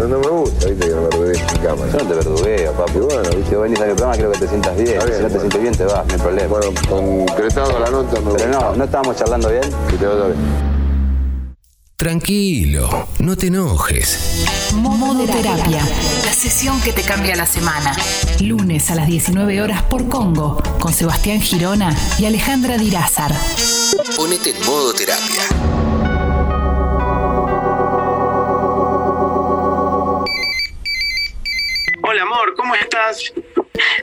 no, no me gusta, viste, que me verdugues en cámara. Yo no te verdugueo, papi. Y bueno, viste. Vos venís a mi programa, quiero que te sientas bien. Si no te bueno. sientes bien, te vas, no hay problema. Bueno, concretado la nota, me Pero gusta. no, no estábamos charlando bien. Que te vaya bien. Tranquilo, no te enojes. Modoterapia, la sesión que te cambia la semana. Lunes a las 19 horas por Congo, con Sebastián Girona y Alejandra Dirázar. Ponete en modo terapia. Estás?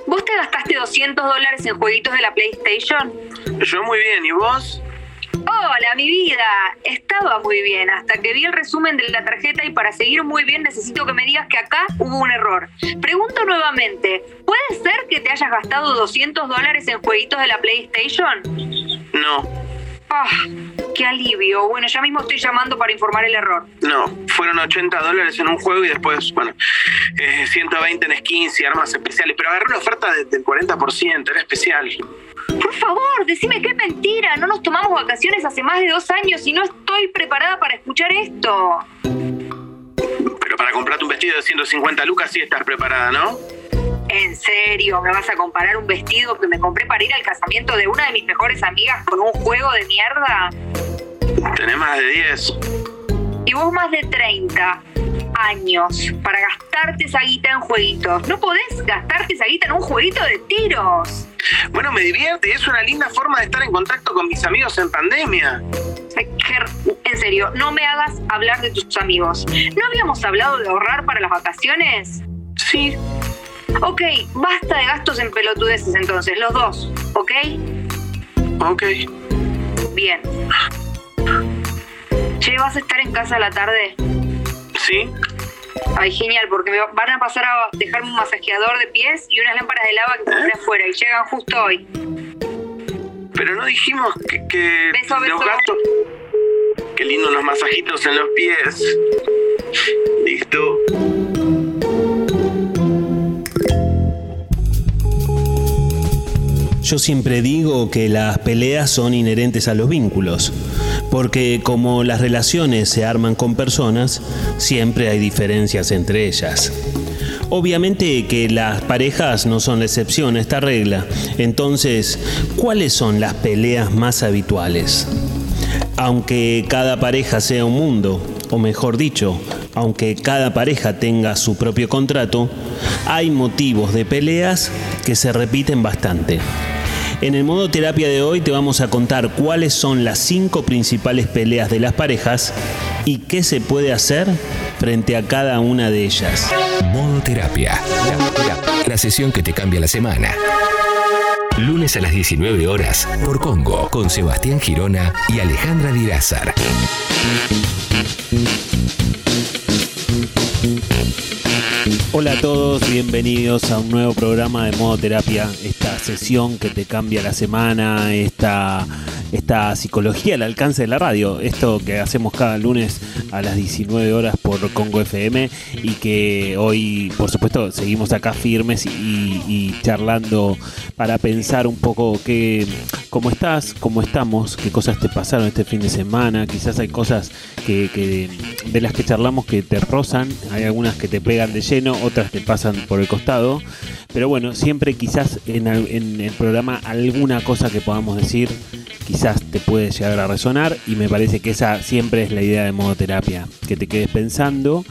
¿Vos te gastaste 200 dólares en jueguitos de la PlayStation? Yo muy bien, ¿y vos? Hola, mi vida. Estaba muy bien hasta que vi el resumen de la tarjeta y para seguir muy bien necesito que me digas que acá hubo un error. Pregunto nuevamente, ¿puede ser que te hayas gastado 200 dólares en jueguitos de la PlayStation? No, Ah, qué alivio. Bueno, ya mismo estoy llamando para informar el error. no, fueron 80 dólares en un juego y después, bueno, eh, 120 en skins y armas especiales, pero agarré una oferta de- del 40%, era especial. Por favor, decime que es mentira. No nos tomamos vacaciones hace más de dos años y no estoy preparada para escuchar esto. Pero para comprarte un vestido de 150 lucas sí estás preparada, ¿no? ¿En serio? ¿Me vas a comparar un vestido que me compré para ir al casamiento de una de mis mejores amigas con un juego de mierda? Tenés más de 10. Y vos más de 30 años para gastarte esa guita en jueguitos. No podés gastarte esa guita en un jueguito de tiros. Bueno, me divierte y es una linda forma de estar en contacto con mis amigos en pandemia. En serio, no me hagas hablar de tus amigos. ¿No habíamos hablado de ahorrar para las vacaciones? Sí, Ok, basta de gastos en pelotudeces entonces, los dos, ¿ok? ok. Bien. Che, ¿vas a estar en casa a la tarde? Sí, Ay, genial, porque me van a pasar a dejarme un masajeador de pies y unas lámparas de lava que compré afuera y llegan justo hoy. pero no dijimos que, que Beso, los beso. gastos... Qué lindo los masajitos en los pies. Listo. Yo siempre digo que las peleas son inherentes a los vínculos, porque como las relaciones se arman con personas, siempre hay diferencias entre ellas. Obviamente que las parejas no son la excepción a esta regla, entonces, ¿cuáles son las peleas más habituales? Aunque cada pareja sea un mundo, o mejor dicho, aunque cada pareja tenga su propio contrato, hay motivos de peleas que se repiten bastante. En el modo terapia de hoy te vamos a contar cuáles son las cinco principales peleas de las parejas y qué se puede hacer frente a cada una de ellas. Modo terapia. La sesión que te cambia la semana. Lunes a las 19 horas por Congo con Sebastián Girona y Alejandra Dirázar. Hola a todos, bienvenidos a un nuevo programa de Modo Terapia, esta sesión que te cambia la semana, esta, esta psicología al alcance de la radio, esto que hacemos cada lunes a las 19 horas por Congo FM y que hoy, por supuesto, seguimos acá firmes y, charlando para pensar un poco qué, cómo estás, cómo estamos, qué cosas te pasaron este fin de semana, quizás hay cosas que, que de las que charlamos que te rozan, hay algunas que te pegan de lleno, otras te pasan por el costado, pero bueno, siempre quizás en, en el programa alguna cosa que podamos decir quizás te puede llegar a resonar y me parece que esa siempre es la idea de modo terapia, que te quedes pensando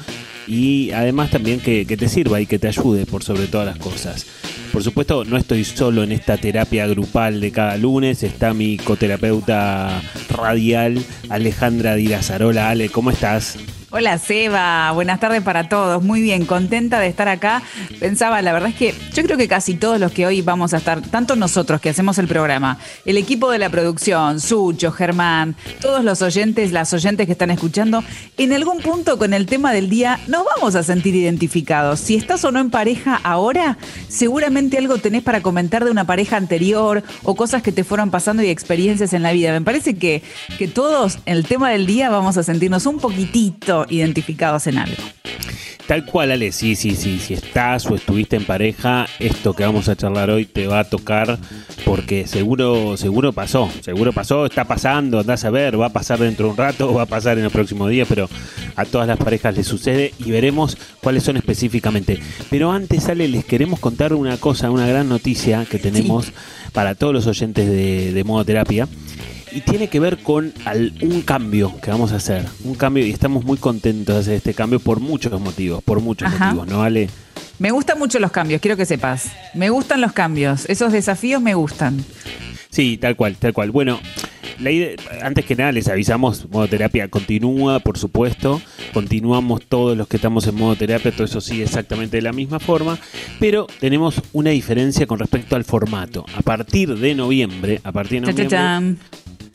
y además también que, que te sirva y que te ayude por sobre todas las cosas. Por supuesto, no estoy solo en esta terapia grupal de cada lunes, está mi coterapeuta radial Alejandra Dirazarola. Ale, ¿cómo estás? Hola Seba, buenas tardes para todos. Muy bien, contenta de estar acá. Pensaba, la verdad es que yo creo que casi todos los que hoy vamos a estar, tanto nosotros que hacemos el programa, el equipo de la producción, Sucho, Germán, todos los oyentes, las oyentes que están escuchando, en algún punto con el tema del día nos vamos a sentir identificados. Si estás o no en pareja ahora, seguramente algo tenés para comentar de una pareja anterior o cosas que te fueron pasando y experiencias en la vida. Me parece que, que todos en el tema del día vamos a sentirnos un poquitito identificados en algo. Tal cual, Ale, sí, sí, sí, si estás o estuviste en pareja, esto que vamos a charlar hoy te va a tocar porque seguro, seguro pasó, seguro pasó, está pasando, andás a ver, va a pasar dentro de un rato, va a pasar en los próximos días, pero a todas las parejas les sucede y veremos cuáles son específicamente. Pero antes, Ale, les queremos contar una cosa, una gran noticia que tenemos para todos los oyentes de, de Modo Terapia y tiene que ver con al- un cambio que vamos a hacer. Un cambio y estamos muy contentos de hacer este cambio por muchos motivos, por muchos Ajá. motivos, ¿no vale? Me gustan mucho los cambios, quiero que sepas. Me gustan los cambios, esos desafíos me gustan. Sí, tal cual, tal cual. Bueno, la idea- antes que nada les avisamos, modo terapia continúa, por supuesto. Continuamos todos los que estamos en modo terapia, todo eso sigue exactamente de la misma forma, pero tenemos una diferencia con respecto al formato. A partir de noviembre, a partir de Cha, cha, noviembre, chan.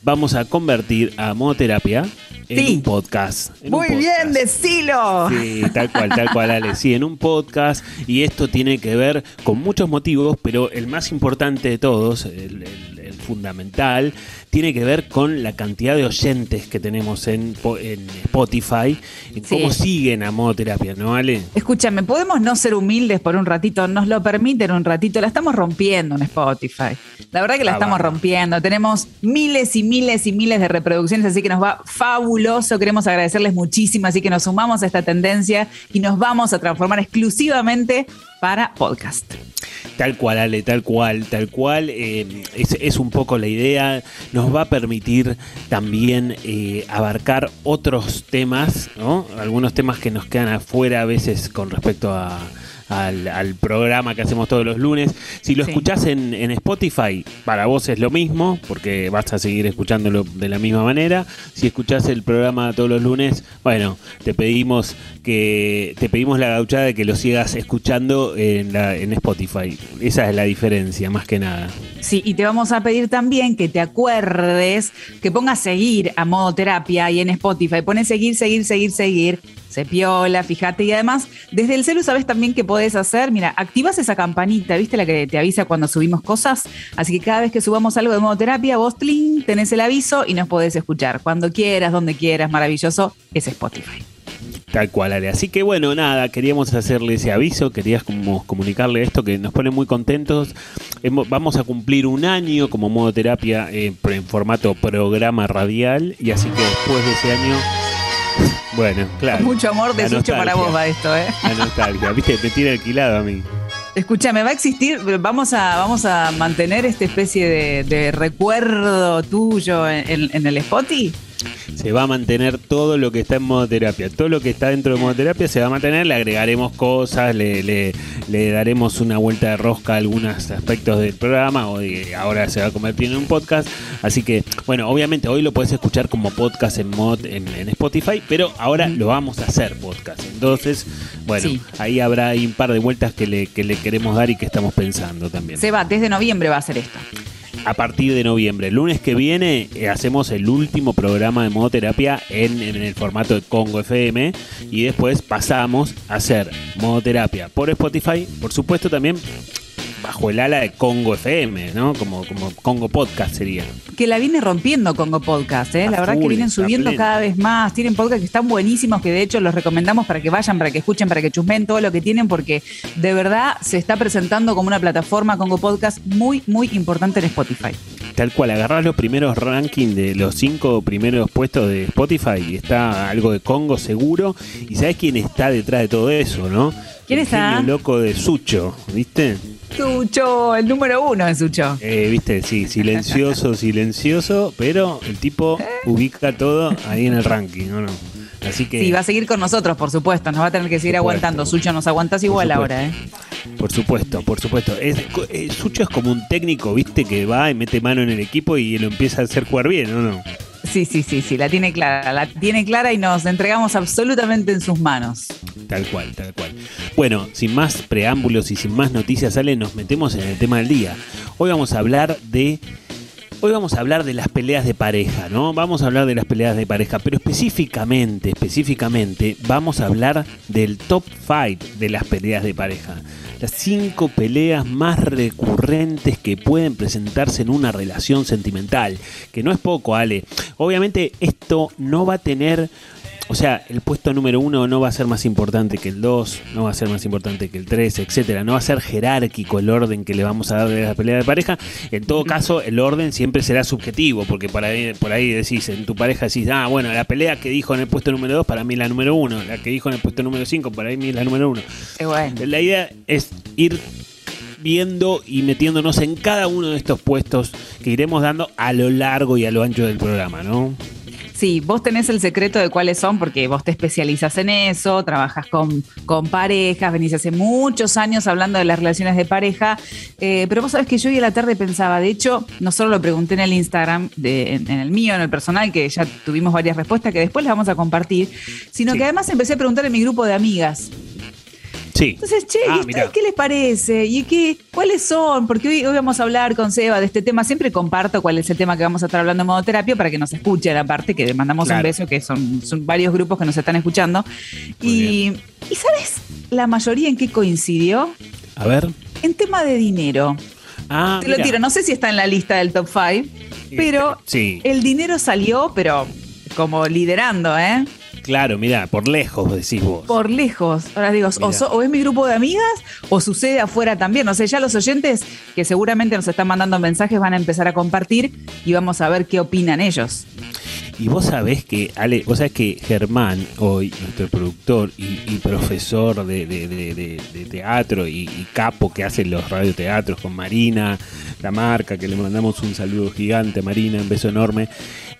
Vamos a convertir a modo terapia en Sí. un podcast. en un Muy bien, podcast. decilo. Sí, tal cual, tal cual, Ale. Sí, en un podcast. Y esto tiene que ver con muchos motivos, pero el más importante de todos, el, el- el fundamental, tiene que ver con la cantidad de oyentes que tenemos en, po- en Spotify, en Sí. cómo siguen a modo terapia, ¿no, Ale? Escúchame, ¿podemos no ser humildes por un ratito? Nos lo permiten un ratito. La estamos rompiendo en Spotify. La verdad que la Ah, estamos va. rompiendo. Tenemos miles y miles y miles de reproducciones, así que nos va fabuloso. Queremos agradecerles muchísimo, así que nos sumamos a esta tendencia y nos vamos a transformar exclusivamente para podcast. Tal cual, Ale, tal cual, tal cual. eh, es, un poco la idea. Nos va a permitir también eh, abarcar otros temas, ¿no? Algunos temas que nos quedan afuera a veces con respecto a. Al, al programa que hacemos todos los lunes. Si lo Sí. escuchás en, en Spotify, para vos es lo mismo, porque vas a seguir escuchándolo de la misma manera. Si escuchás el programa todos los lunes, bueno, te pedimos que te pedimos la gauchada de que lo sigas escuchando en, la- en Spotify. Esa es la diferencia, más que nada. Sí, y te vamos a pedir también que te acuerdes, que pongas seguir a modo terapia y en Spotify. Pones seguir, seguir, seguir, seguir. Se piola, fíjate. Y además, desde el celu sabes también que podés hacer. Mira, activas esa campanita, ¿viste? La que te avisa cuando subimos cosas. Así que cada vez que subamos algo de modo terapia, vos, tling, tenés el aviso y nos podés escuchar. Cuando quieras, donde quieras, maravilloso, es Spotify. Tal cual, Ale. Así que bueno, nada, queríamos hacerle ese aviso, querías comunicarle esto que nos pone muy contentos. Vamos a cumplir un año como modo terapia eh, en formato programa radial y así que después de ese año, bueno, claro. Con mucho amor de Sucho para vos va esto, ¿eh? La nostalgia, viste, me tiene alquilado a mí. Escúchame, va a existir, vamos a, vamos a mantener esta especie de, de recuerdo tuyo en, en el Spotify. Se va a mantener todo lo que está en modo terapia. Todo lo que está dentro de modo terapia se va a mantener. Le agregaremos cosas, le, le- le daremos una vuelta de rosca a algunos aspectos del programa. O de- ahora se va a convertir en un podcast. Así que, bueno, obviamente hoy lo puedes escuchar como podcast en, mod, en, en Spotify, pero ahora lo vamos a hacer podcast. Entonces, bueno, Sí. ahí habrá ahí un par de vueltas que le, que le queremos dar y que estamos pensando también. Se va, desde noviembre va a ser esto. A partir de noviembre. El lunes que viene eh, hacemos el último programa de modo terapia en, en el formato de Congo FM y después pasamos a hacer modo terapia por Spotify, por supuesto también bajo el ala de Congo FM, ¿no? Como, como Congo Podcast sería. Que la viene rompiendo Congo Podcast, ¿eh? La verdad full, que vienen subiendo cada vez más. Tienen podcasts que están buenísimos, que de hecho los recomendamos para que vayan, para que escuchen, para que chusmen todo lo que tienen, porque de verdad se está presentando como una plataforma Congo Podcast muy, muy importante en Spotify. Tal cual, agarrás los primeros rankings de los cinco primeros puestos de Spotify y está algo de Congo seguro. Y sabes quién está detrás de todo eso, ¿no? ¿Quién El está? genio loco de Sucho, ¿viste? Sucho, el número uno es Sucho. Eh, Viste, sí, silencioso, silencioso, pero el tipo ubica todo ahí en el ranking, ¿o no? Así que, Sí, va a seguir con nosotros, por supuesto. Nos va a tener que seguir supuesto. aguantando. Sucho, nos aguantas igual ahora, ¿eh? por supuesto, por supuesto. Es, eh, Sucho es como un técnico, ¿viste? Que va y mete mano en el equipo y lo empieza a hacer jugar bien, ¿o no? Sí, sí, sí, sí, la tiene clara. La tiene clara y nos entregamos absolutamente en sus manos. Tal cual, tal cual. Bueno, sin más preámbulos y sin más noticias, Ale, nos metemos en el tema del día. Hoy vamos a hablar de. Hoy vamos a hablar de las peleas de pareja, ¿no? Vamos a hablar de las peleas de pareja, pero específicamente, específicamente, vamos a hablar del top 5 de las peleas de pareja. Las cinco peleas más recurrentes que pueden presentarse en una relación sentimental. Que no es poco, Ale. Obviamente esto no va a tener o sea, el puesto número uno no va a ser más importante que el dos, no va a ser más importante que el tres, etcétera. No va a ser jerárquico el orden que le vamos a dar de la pelea de pareja. En todo caso, el orden siempre será subjetivo, porque por ahí, por ahí decís, en tu pareja decís, ah, bueno, la pelea que dijo en el puesto número dos, para mí es la número uno. La que dijo en el puesto número cinco, para mí es la número uno. Qué bueno. La idea es ir viendo y metiéndonos en cada uno de estos puestos que iremos dando a lo largo y a lo ancho del programa, ¿no? Sí, vos tenés el secreto de cuáles son porque vos te especializas en eso, trabajas con, con parejas, venís hace muchos años hablando de las relaciones de pareja, eh, pero vos sabés que yo hoy a la tarde pensaba, de hecho, no solo lo pregunté en el Instagram, de, en, en el mío, en el personal, que ya tuvimos varias respuestas que después las vamos a compartir, sino Sí. que además empecé a preguntar en mi grupo de amigas. Sí. Entonces, che, Ah, ¿y qué les parece? ¿Y qué, cuáles son? Porque hoy, hoy vamos a hablar con Seba de este tema. Siempre comparto cuál es el tema que vamos a estar hablando en modoterapia para que nos escuchen aparte, que le mandamos Claro. un beso, que son, son varios grupos que nos están escuchando. Y, ¿y sabes la mayoría en qué coincidió? A ver. En tema de dinero. Ah, Te lo mirá. tiro, no sé si está en la lista del top 5, pero Sí. el dinero salió, pero como liderando, ¿eh? Claro, mira, por lejos decís vos. Por lejos. Ahora digo, o, so- o es mi grupo de amigas o sucede afuera también. No sé, ya los oyentes que seguramente nos están mandando mensajes van a empezar a compartir y vamos a ver qué opinan ellos. Y vos sabés que, Ale, vos sabés que Germán, hoy, nuestro productor y, y profesor de, de- de- teatro y, y capo que hace los radioteatros con Marina, la marca, que le mandamos un saludo gigante a Marina, un beso enorme.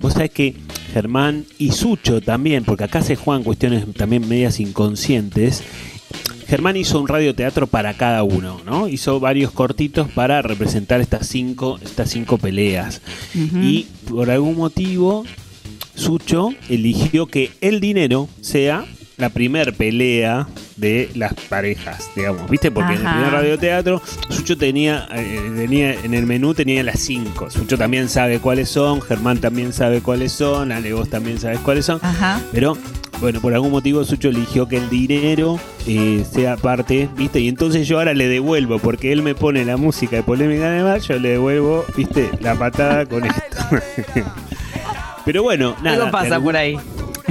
Vos sabés que Germán y Sucho también, porque acá se juegan cuestiones también medias inconscientes. Germán hizo un radioteatro para cada uno, ¿no? Hizo varios cortitos para representar estas cinco, estas cinco peleas. Y por algún motivo, Sucho eligió que el dinero sea la primer pelea de las parejas, digamos, ¿viste? Porque en el primer radioteatro Sucho tenía, eh, tenía en el menú tenía las cinco. Sucho también sabe cuáles son, Germán también sabe cuáles son, Ale vos también sabes cuáles son. Ajá. Pero, bueno, por algún motivo Sucho eligió que el dinero eh, sea parte, ¿viste? Y entonces yo ahora le devuelvo, porque él me pone la música de polémica de mar, yo le devuelvo, ¿viste? La patada con esto. Pero bueno, nada. Algo pasa algún- por ahí.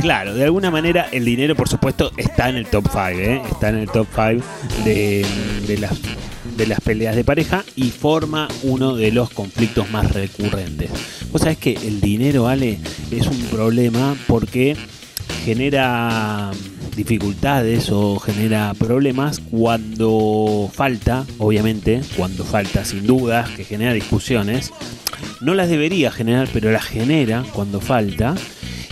Claro, de alguna manera el dinero, por supuesto, está en el top 5, ¿eh? Está en el top 5 de, de las, de las peleas de pareja y forma uno de los conflictos más recurrentes. Vos sabés que el dinero, Ale, es un problema porque genera dificultades o genera problemas cuando falta, obviamente, cuando falta sin dudas, que genera discusiones. No las debería generar, pero las genera cuando falta.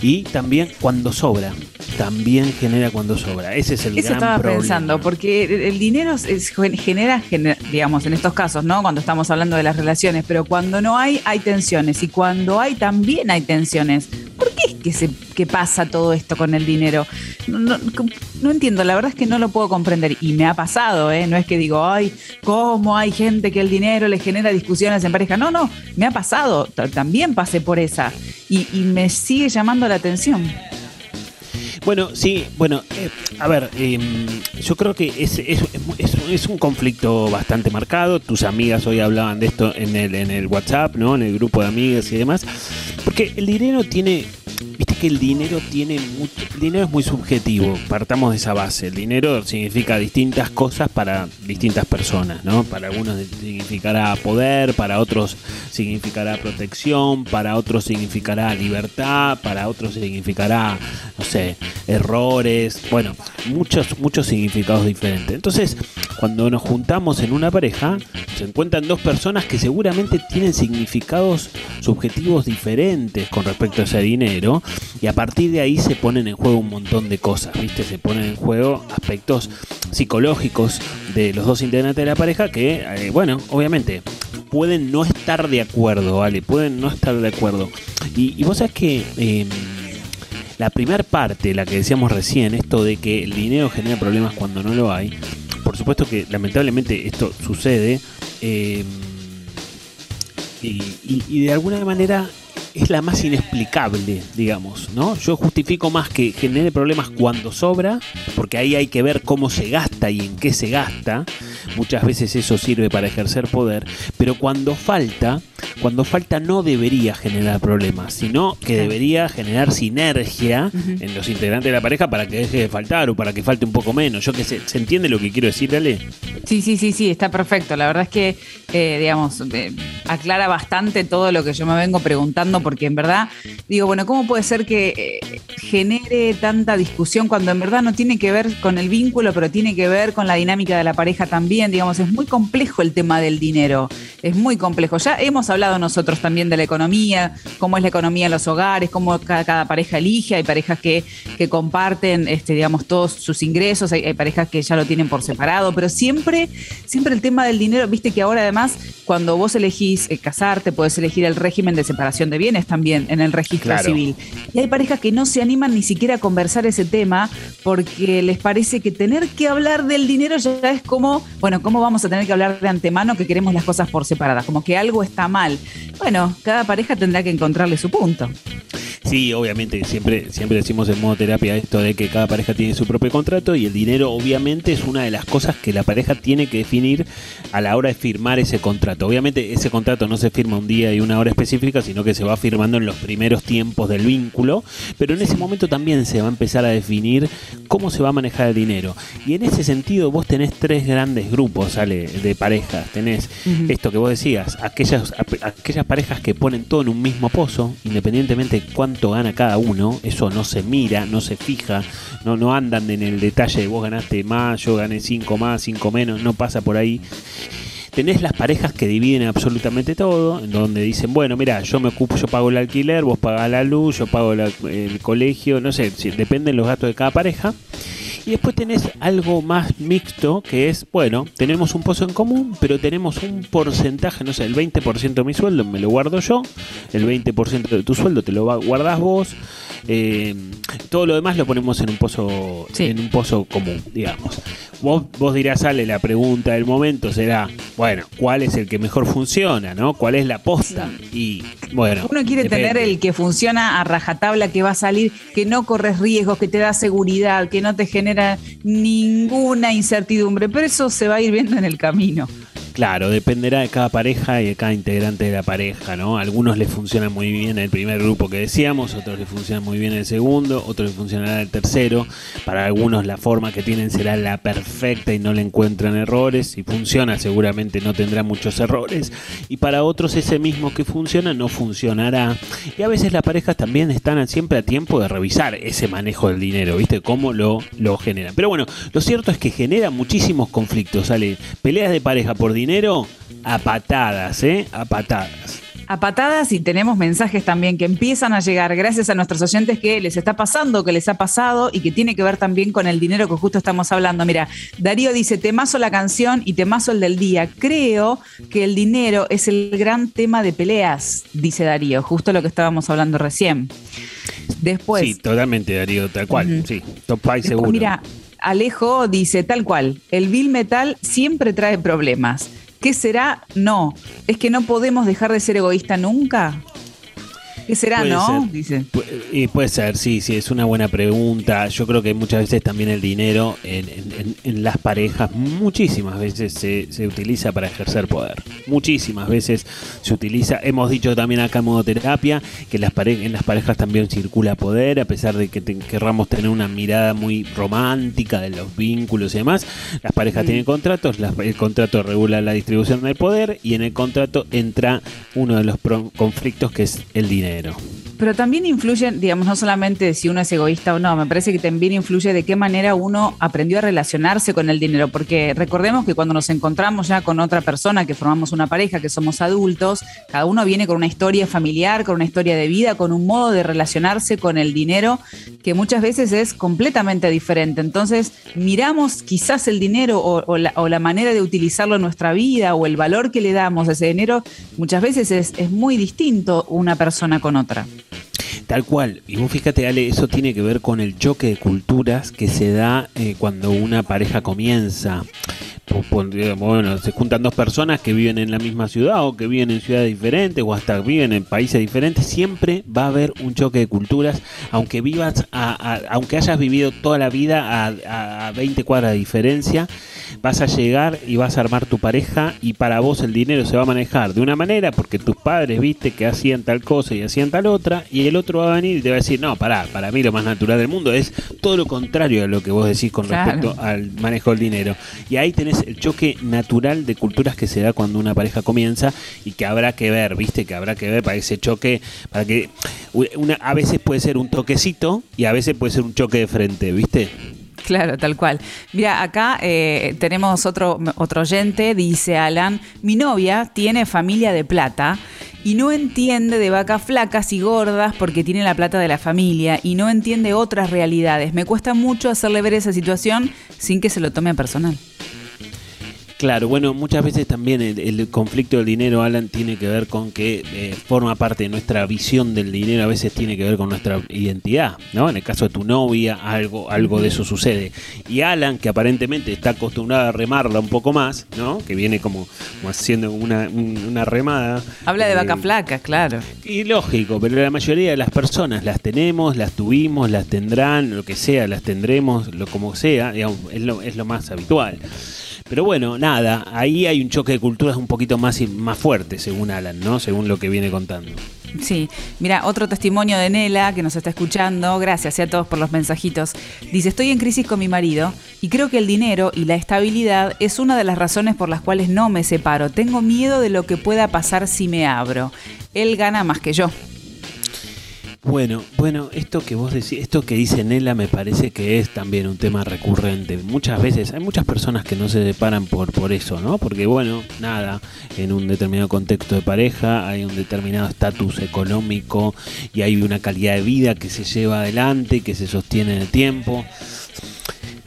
Y también cuando sobra. También genera cuando sobra. Ese es el Eso gran estaba problema. pensando, porque el- dinero es- genera, gener- digamos, en estos casos, ¿no? Cuando estamos hablando de las relaciones, pero cuando no hay, hay tensiones. Y cuando hay, también hay tensiones. ¿Por qué que, se, que pasa todo esto con el dinero? No, no- entiendo, la verdad es que no lo puedo comprender. Y me ha pasado, ¿eh? No es que digo, ay, ¿cómo hay gente que el dinero le genera discusiones en pareja? No, no, me ha pasado. También pasé por esa. Y, me sigue llamando la atención. Bueno, sí, bueno, eh, a ver, eh, yo creo que es, es, es- es un conflicto bastante marcado. Tus amigas hoy hablaban de esto en el, en el WhatsApp, ¿no? En el grupo de amigas y demás. Porque el dinero tiene, que el dinero tiene mucho, el dinero es muy subjetivo, partamos de esa base. El dinero significa distintas cosas para distintas personas, ¿no? Para algunos significará poder, para otros significará protección, para otros significará libertad, para otros significará, no sé, errores, bueno, muchos, muchos significados diferentes. Entonces, cuando nos juntamos en una pareja, se encuentran dos personas que seguramente tienen significados subjetivos diferentes con respecto a ese dinero y a partir de ahí se ponen en juego un montón de cosas, ¿viste? Se ponen en juego aspectos psicológicos de los dos integrantes de la pareja que, eh, bueno, obviamente pueden no estar de acuerdo, ¿vale? Pueden no estar de acuerdo. Y, y vos sabés que eh, la primera parte, la que decíamos recién, esto de que el dinero genera problemas cuando no lo hay, por supuesto que lamentablemente esto sucede. y- y de alguna manera es la más inexplicable, digamos, ¿no? Yo justifico más que genere problemas cuando sobra, porque ahí hay que ver cómo se gasta y en qué se gasta. Muchas veces eso sirve para ejercer poder, pero cuando falta, cuando falta no debería generar problemas, sino que debería generar sinergia en los integrantes de la pareja para que deje de faltar o para que falte un poco menos. Yo que sé, ¿se entiende lo que quiero decir, Ale? Sí, sí, sí, sí, está perfecto. La verdad es que, eh, digamos, eh, aclara bastante todo lo que yo me vengo preguntando, porque en verdad, digo, bueno, ¿cómo puede ser que eh, genere tanta discusión cuando en verdad no tiene que ver con el vínculo, pero tiene que ver con la dinámica de la pareja también? Digamos, es muy complejo el tema del dinero, es muy complejo. Ya hemos hablado nosotros también de la economía, cómo es la economía en los hogares, cómo cada, pareja elige, hay parejas que, que comparten, este, digamos, todos sus ingresos, hay, hay parejas que ya lo tienen por separado, pero siempre, siempre el tema del dinero, viste que ahora además, cuando vos elegís eh, casarte, podés elegir el régimen de separación de bienes también en el registro civil. Y hay parejas que no se animan ni siquiera a conversar ese tema porque les parece que tener que hablar del dinero ya es como, bueno, ¿cómo vamos a tener que hablar de antemano que queremos las cosas por separadas? Como que algo está mal. Bueno, cada pareja tendrá que encontrarle su punto. Sí, obviamente, siempre, siempre decimos en modo terapia esto de que cada pareja tiene su propio contrato y el dinero obviamente es una de las cosas que la pareja tiene que definir a la hora de firmar ese contrato. Obviamente ese contrato no se firma un día y una hora específica, sino que se va firmando en los primeros tiempos del vínculo, pero en ese momento también se va a empezar a definir cómo se va a manejar el dinero. Y en ese sentido vos tenés tres grandes grupos. De parejas. Tenés esto que vos decías, aquellas, aquellas parejas que ponen todo en un mismo pozo, independientemente de cuánto gana cada uno, eso no se mira, no se fija, no, no andan en el detalle de vos ganaste más, yo gané 5 más, 5 menos, no pasa por ahí. Tenés las parejas que dividen absolutamente todo, en donde dicen, bueno, mira, yo me ocupo, yo pago el alquiler, vos pagás la luz, yo pago el colegio, no sé, si, dependen los gastos de cada pareja. Y después tenés algo más mixto, que es, bueno, tenemos un pozo en común, pero tenemos un porcentaje, no sé, el 20% de mi sueldo me lo guardo yo, el 20% de tu sueldo te lo guardás vos, eh, todo lo demás lo ponemos en un pozo, en un pozo común, digamos. Vos, vos dirás, Ale, la pregunta del momento será, bueno, ¿cuál es el que mejor funciona, no? ¿Cuál es la posta? Y bueno. Uno quiere tener el que funciona a rajatabla, que va a salir, que no corres riesgos, que te da seguridad, que no te genera ninguna incertidumbre, pero eso se va a ir viendo en el camino. Claro, dependerá de cada pareja y de cada integrante de la pareja, ¿no? algunos les funciona muy bien el primer grupo que decíamos, otros les funciona muy bien el segundo, otros les funcionará el tercero. Para algunos la forma que tienen será la perfecta y no le encuentran errores. Si funciona seguramente no tendrá muchos errores. Y para otros ese mismo que funciona no funcionará. Y a veces las parejas también están siempre a tiempo de revisar ese manejo del dinero, ¿viste? Cómo lo, lo generan. Pero bueno, lo cierto es que genera muchísimos conflictos, sale peleas de pareja por dinero a patadas, ¿eh? A patadas. A patadas y tenemos mensajes también que empiezan a llegar gracias a nuestros oyentes que les está pasando, que les ha pasado y que tiene que ver también con el dinero que justo estamos hablando. Mira, Darío dice, temazo la canción y temazo el del día. Creo que el dinero es el gran tema de peleas, dice Darío, justo lo que estábamos hablando recién. Después. Sí, totalmente, Darío, tal cual. Sí, top 5 seguro. Mira, Alejo dice tal cual, el Bill Metal siempre trae problemas. ¿Qué será? No. ¿Es que no podemos dejar de ser egoísta nunca? ¿Qué será, no? Dice. Y puede ser, sí, sí, es una buena pregunta. Yo creo que muchas veces también el dinero en, las parejas, muchísimas veces se, utiliza para ejercer poder. Muchísimas veces se utiliza. Hemos dicho también acá en modo terapia que las en las parejas también circula poder, a pesar de que querramos tener una mirada muy romántica de los vínculos y demás. Las parejas tienen contratos, el contrato regula la distribución del poder y en el contrato entra uno de los conflictos que es el dinero. Pero también influye, digamos, no solamente si uno es egoísta o no, me parece que también influye de qué manera uno aprendió a relacionarse con el dinero, porque recordemos que cuando nos encontramos ya con otra persona, que formamos una pareja, que somos adultos, cada uno viene con una historia familiar, con una historia de vida, con un modo de relacionarse con el dinero que muchas veces es completamente diferente. Entonces, miramos quizás el dinero o, la, manera de utilizarlo en nuestra vida o el valor que le damos a ese dinero, muchas veces es, es muy distinto una persona con otra. Tal cual. Y vos fíjate, Ale, eso tiene que ver con el choque de culturas que se da eh, cuando una pareja comienza. digamos, bueno, se juntan dos personas que viven en la misma ciudad o que viven en ciudades diferentes o hasta viven en países diferentes, siempre va a haber un choque de culturas, aunque vivas, a- aunque hayas vivido toda la vida a, a- a 20 cuadras de diferencia, vas a llegar y vas a armar tu pareja y para vos el dinero se va a manejar de una manera porque tus padres viste que hacían tal cosa y hacían tal otra y el otro va a venir y te va a decir, no, pará, para mí lo más natural del mundo es todo lo contrario a lo que vos decís con Claro. respecto al manejo del dinero. Y ahí tenés el choque natural de culturas que se da cuando una pareja comienza y que habrá que ver, viste, que habrá que ver para ese choque, para que una, a veces puede ser un toquecito y a veces puede ser un choque de frente, viste. Claro, tal cual. Mira, acá eh, tenemos otro, otro oyente, dice Alan, mi novia tiene familia de plata y no entiende de vacas flacas y gordas porque tiene la plata de la familia y no entiende otras realidades. Me cuesta mucho hacerle ver esa situación sin que se lo tome a personal. Claro, bueno, muchas veces también el, el conflicto del dinero, Alan, tiene que ver con que eh, forma parte de nuestra visión del dinero, a veces tiene que ver con nuestra identidad, ¿no? En el caso de tu novia, algo, algo de eso sucede. Y Alan, que aparentemente está acostumbrado a remarla un poco más, ¿no? Que viene como, como haciendo una, un- una remada. Habla de eh, vacas flacas, claro. y lógico, pero la mayoría de las personas las tenemos, las tuvimos, las tendrán, lo que sea, las tendremos, lo como sea, digamos, es lo, es lo más habitual. Pero bueno, nada, ahí hay un choque de culturas un poquito más, más fuerte, según Alan, ¿no? Según lo que viene contando. Sí, mira, otro testimonio de Nela que nos está escuchando. Gracias y a todos por los mensajitos. Dice, estoy en crisis con mi marido y creo que el dinero y la estabilidad es una de las razones por las cuales no me separo. Tengo miedo de lo que pueda pasar si me abro. Él gana más que yo. Bueno, bueno, esto que vos decís, esto que dice Nela me parece que es también un tema recurrente. Muchas veces hay muchas personas que no se separan por, por eso, ¿no? Porque bueno, nada, en un determinado contexto de pareja hay un determinado estatus económico y hay una calidad de vida que se lleva adelante, que se sostiene en el tiempo.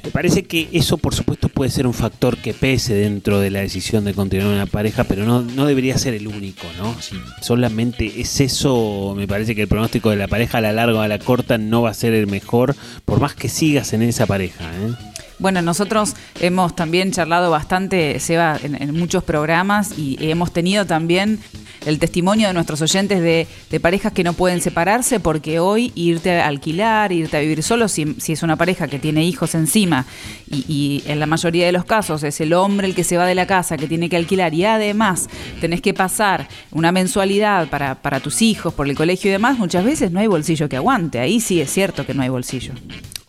Me parece que eso, por supuesto, puede ser un factor que pese dentro de la decisión de continuar una pareja, pero no, no debería ser el único, ¿no? Si solamente es eso, me parece que el pronóstico de la pareja a la larga o a la corta no va a ser el mejor, por más que sigas en esa pareja, ¿eh? Bueno, nosotros hemos también charlado bastante, Seba, en, muchos programas y hemos tenido también el testimonio de nuestros oyentes de, parejas que no pueden separarse porque hoy irte a alquilar, irte a vivir solo, si, si es una pareja que tiene hijos encima y, y en la mayoría de los casos es el hombre el que se va de la casa, que tiene que alquilar y además tenés que pasar una mensualidad para, para tus hijos por el colegio y demás, muchas veces no hay bolsillo que aguante. Ahí sí es cierto que no hay bolsillo.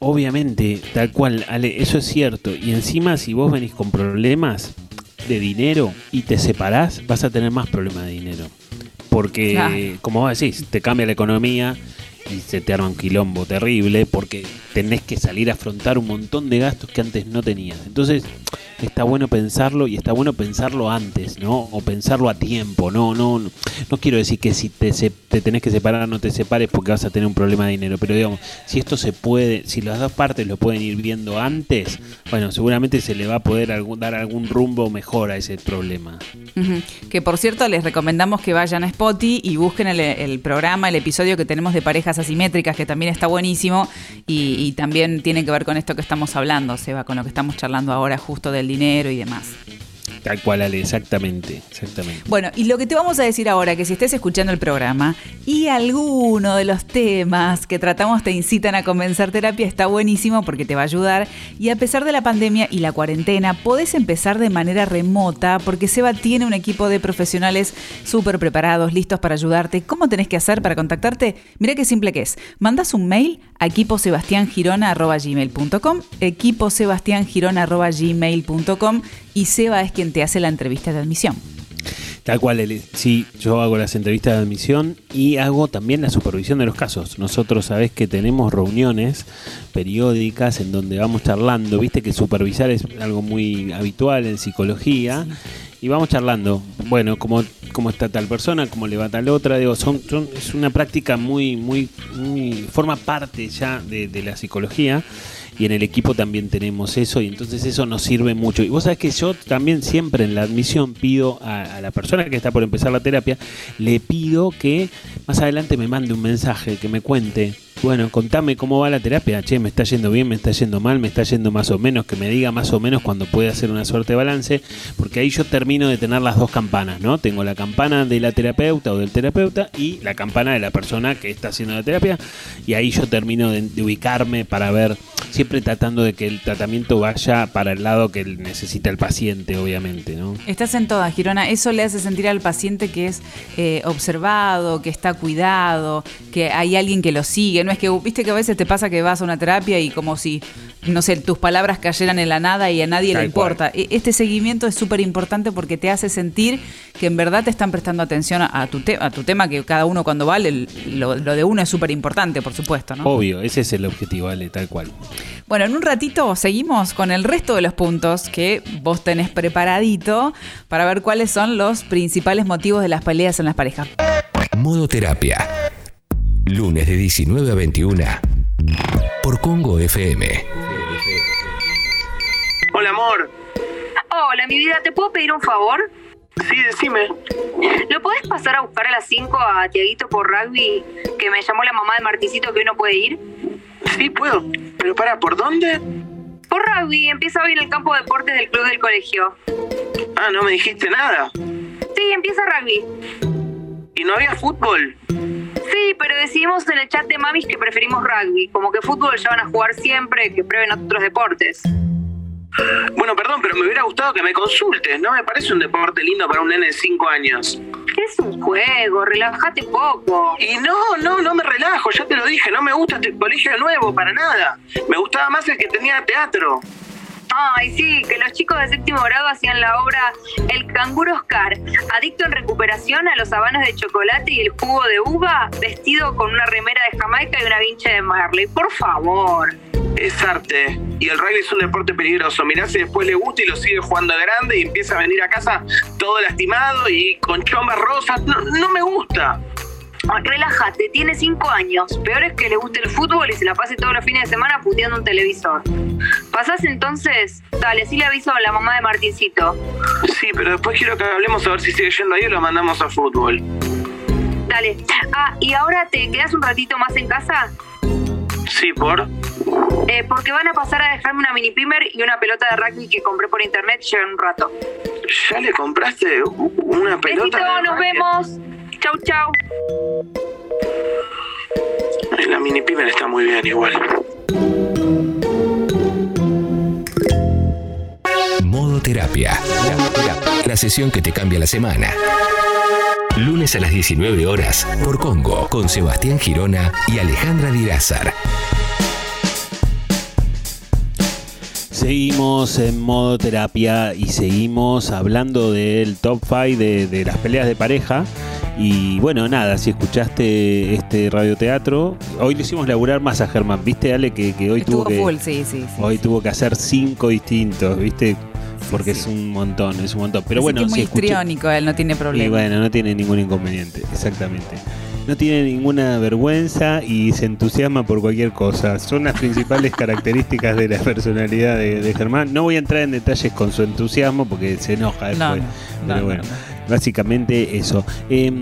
Obviamente, tal cual, Ale, eso es cierto. Y encima, si vos venís con problemas de dinero y te separás, vas a tener más problemas de dinero. Porque, Claro. como vos decís, te cambia la economía y se te arma un quilombo terrible porque tenés que salir a afrontar un montón de gastos que antes no tenías. Entonces, está bueno pensarlo y está bueno pensarlo antes, ¿no? O pensarlo a tiempo, no, no, no, no quiero decir que si te, te tenés que separar no te separes porque vas a tener un problema de dinero, pero digamos, si esto se puede, si las dos partes lo pueden ir viendo antes, bueno, seguramente se le va a poder dar algún rumbo mejor a ese problema. Que por cierto, les recomendamos que vayan a Spotify y busquen el, el programa, el episodio que tenemos de parejas asimétricas, que también está buenísimo y, y también tiene que ver con esto que estamos hablando, Seba, con lo que estamos charlando ahora justo del dinero y demás. Tal cual, Ale, exactamente, exactamente. Bueno, y lo que te vamos a decir ahora, que si estés escuchando el programa y alguno de los temas que tratamos te incitan a comenzar terapia, está buenísimo porque te va a ayudar. Y a pesar de la pandemia y la cuarentena, podés empezar de manera remota porque Seba tiene un equipo de profesionales súper preparados, listos para ayudarte. ¿Cómo tenés que hacer para contactarte? Mira qué simple que es. Mandas un mail a equiposebastiangirona.gmail.com equiposebastiangirona.gmail.com y Seba es quien te hace la entrevista de admisión. Tal cual, sí, yo hago las entrevistas de admisión y hago también la supervisión de los casos. Nosotros sabés que tenemos reuniones periódicas en donde vamos charlando, viste que supervisar es algo muy habitual en psicología. Y vamos charlando, bueno, cómo, cómo está tal persona, cómo le va tal otra, digo, son, son- es una práctica muy, muy, muy, forma parte ya de, de la psicología y en el equipo también tenemos eso y entonces eso nos sirve mucho. Y vos sabés que yo también siempre en la admisión pido a, a la persona que está por empezar la terapia, le pido que más adelante me mande un mensaje, que me cuente bueno, contame cómo va la terapia. Che, me está yendo bien, me está yendo mal, me está yendo más o menos, que me diga más o menos cuando puede hacer una suerte de balance, porque ahí yo termino de tener las dos campanas, ¿no? Tengo la campana de la terapeuta o del terapeuta y la campana de la persona que está haciendo la terapia, y ahí yo termino de, ubicarme para ver, siempre tratando de que el tratamiento vaya para el lado que necesita el paciente, obviamente, ¿no? Estás en todas, Girona. Eso le hace sentir al paciente que es eh, observado, que está cuidado, que hay alguien que lo sigue. No es que, viste que a veces te pasa que vas a una terapia y como si, no sé, tus palabras cayeran en la nada y a nadie Tal le importa. E- Este seguimiento es súper importante porque te hace sentir que en verdad te están prestando atención a, a tu, te- a tu tema, que cada uno cuando vale, lo, lo de uno es súper importante, por supuesto, ¿no? Obvio, ese es el objetivo, vale, tal cual. Bueno, en un ratito seguimos con el resto de los puntos que vos tenés preparadito para ver cuáles son los principales motivos de las peleas en las parejas. Modo terapia. Lunes de 19 a 21 por Congo FM. Hola, amor. Hola, mi vida, ¿te puedo pedir un favor? Sí, decime. ¿Lo podés pasar a buscar a las 5 a Tiaguito por rugby? Que me llamó la mamá de Marticito que hoy no puede ir. Sí, puedo. Pero para, ¿por dónde? Por rugby, empieza hoy en el campo de deportes del club del colegio. Ah, no me dijiste nada. Sí, empieza rugby. ¿Y no había fútbol? Sí, pero decidimos en el chat de mamis que preferimos rugby. Como que fútbol ya van a jugar siempre, que prueben otros deportes. Bueno, perdón, pero me hubiera gustado que me consultes. No me parece un deporte lindo para un nene de 5 años. Es un juego, relájate poco. Y no, no, no me relajo, ya te lo dije, no me gusta este colegio nuevo, para nada. Me gustaba más el que tenía teatro. Ay, sí, que los chicos de séptimo grado hacían la obra El canguro Oscar, adicto en recuperación a los habanos de chocolate y el jugo de uva, vestido con una remera de Jamaica y una vincha de Marley. Por favor. Es arte. Y el rugby es un deporte peligroso. Mirá si después le gusta y lo sigue jugando de grande y empieza a venir a casa todo lastimado y con chombas rosas. No, no me gusta. Ay, Relájate, tiene cinco años. Peor es que le guste el fútbol y se la pase todos los fines de semana puteando un televisor. ¿Pasás entonces? Dale, sí le aviso a la mamá de Martincito. Sí, pero después quiero que hablemos a ver si sigue yendo ahí o lo mandamos a fútbol. Dale. Ah, ¿y ahora te quedas un ratito más en casa? Sí, por. Eh, porque van a pasar a dejarme una mini primer y una pelota de rugby que compré por internet llevan un rato. ¿Ya le compraste una pelota? Besito, de nos rugby? vemos. Chau, chau. La mini pimer está muy bien igual. Modo terapia. La sesión que te cambia la semana. Lunes a las 19 horas por Congo con Sebastián Girona y Alejandra Dirázar. Seguimos en modo terapia y seguimos hablando del top 5 de, de las peleas de pareja. Y bueno, nada, si escuchaste este radioteatro, hoy le hicimos laburar más a Germán, ¿viste, Ale? Que, que hoy Estuvo tuvo que, full, sí, sí. sí, hoy tuvo que hacer cinco distintos, ¿viste? Porque es un montón, es un montón. Pero Así bueno, que es muy si histriónico, él no tiene y problema. bueno, no tiene ningún inconveniente, exactamente. No tiene ninguna vergüenza y se entusiasma por cualquier cosa. Son las principales características de la personalidad de, de Germán. No voy a entrar en detalles con su entusiasmo porque se enoja después. No, no, Pero no, bueno, no, no. Básicamente eso. Em,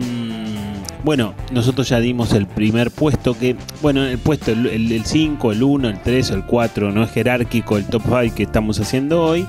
bueno, nosotros ya dimos el primer puesto que, bueno, el puesto, el 5, el 1, el 3 o el 4, no es jerárquico el top 5 que estamos haciendo hoy,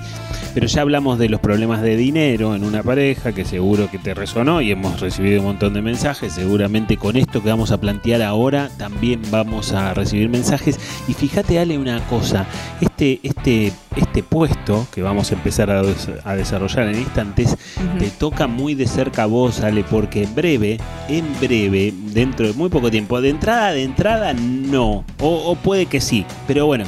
pero ya hablamos de los problemas de dinero en una pareja, que seguro que te resonó y hemos recibido un montón de mensajes, seguramente con esto que vamos a plantear ahora también vamos a recibir mensajes. Y fíjate, Ale, una cosa, este, este, este puesto que vamos a empezar a, des- a desarrollar en instantes, te toca muy de cerca a vos, Ale, porque en breve, en breve, dentro de muy poco tiempo, de entrada, de entrada, no. O, o puede que sí, pero bueno.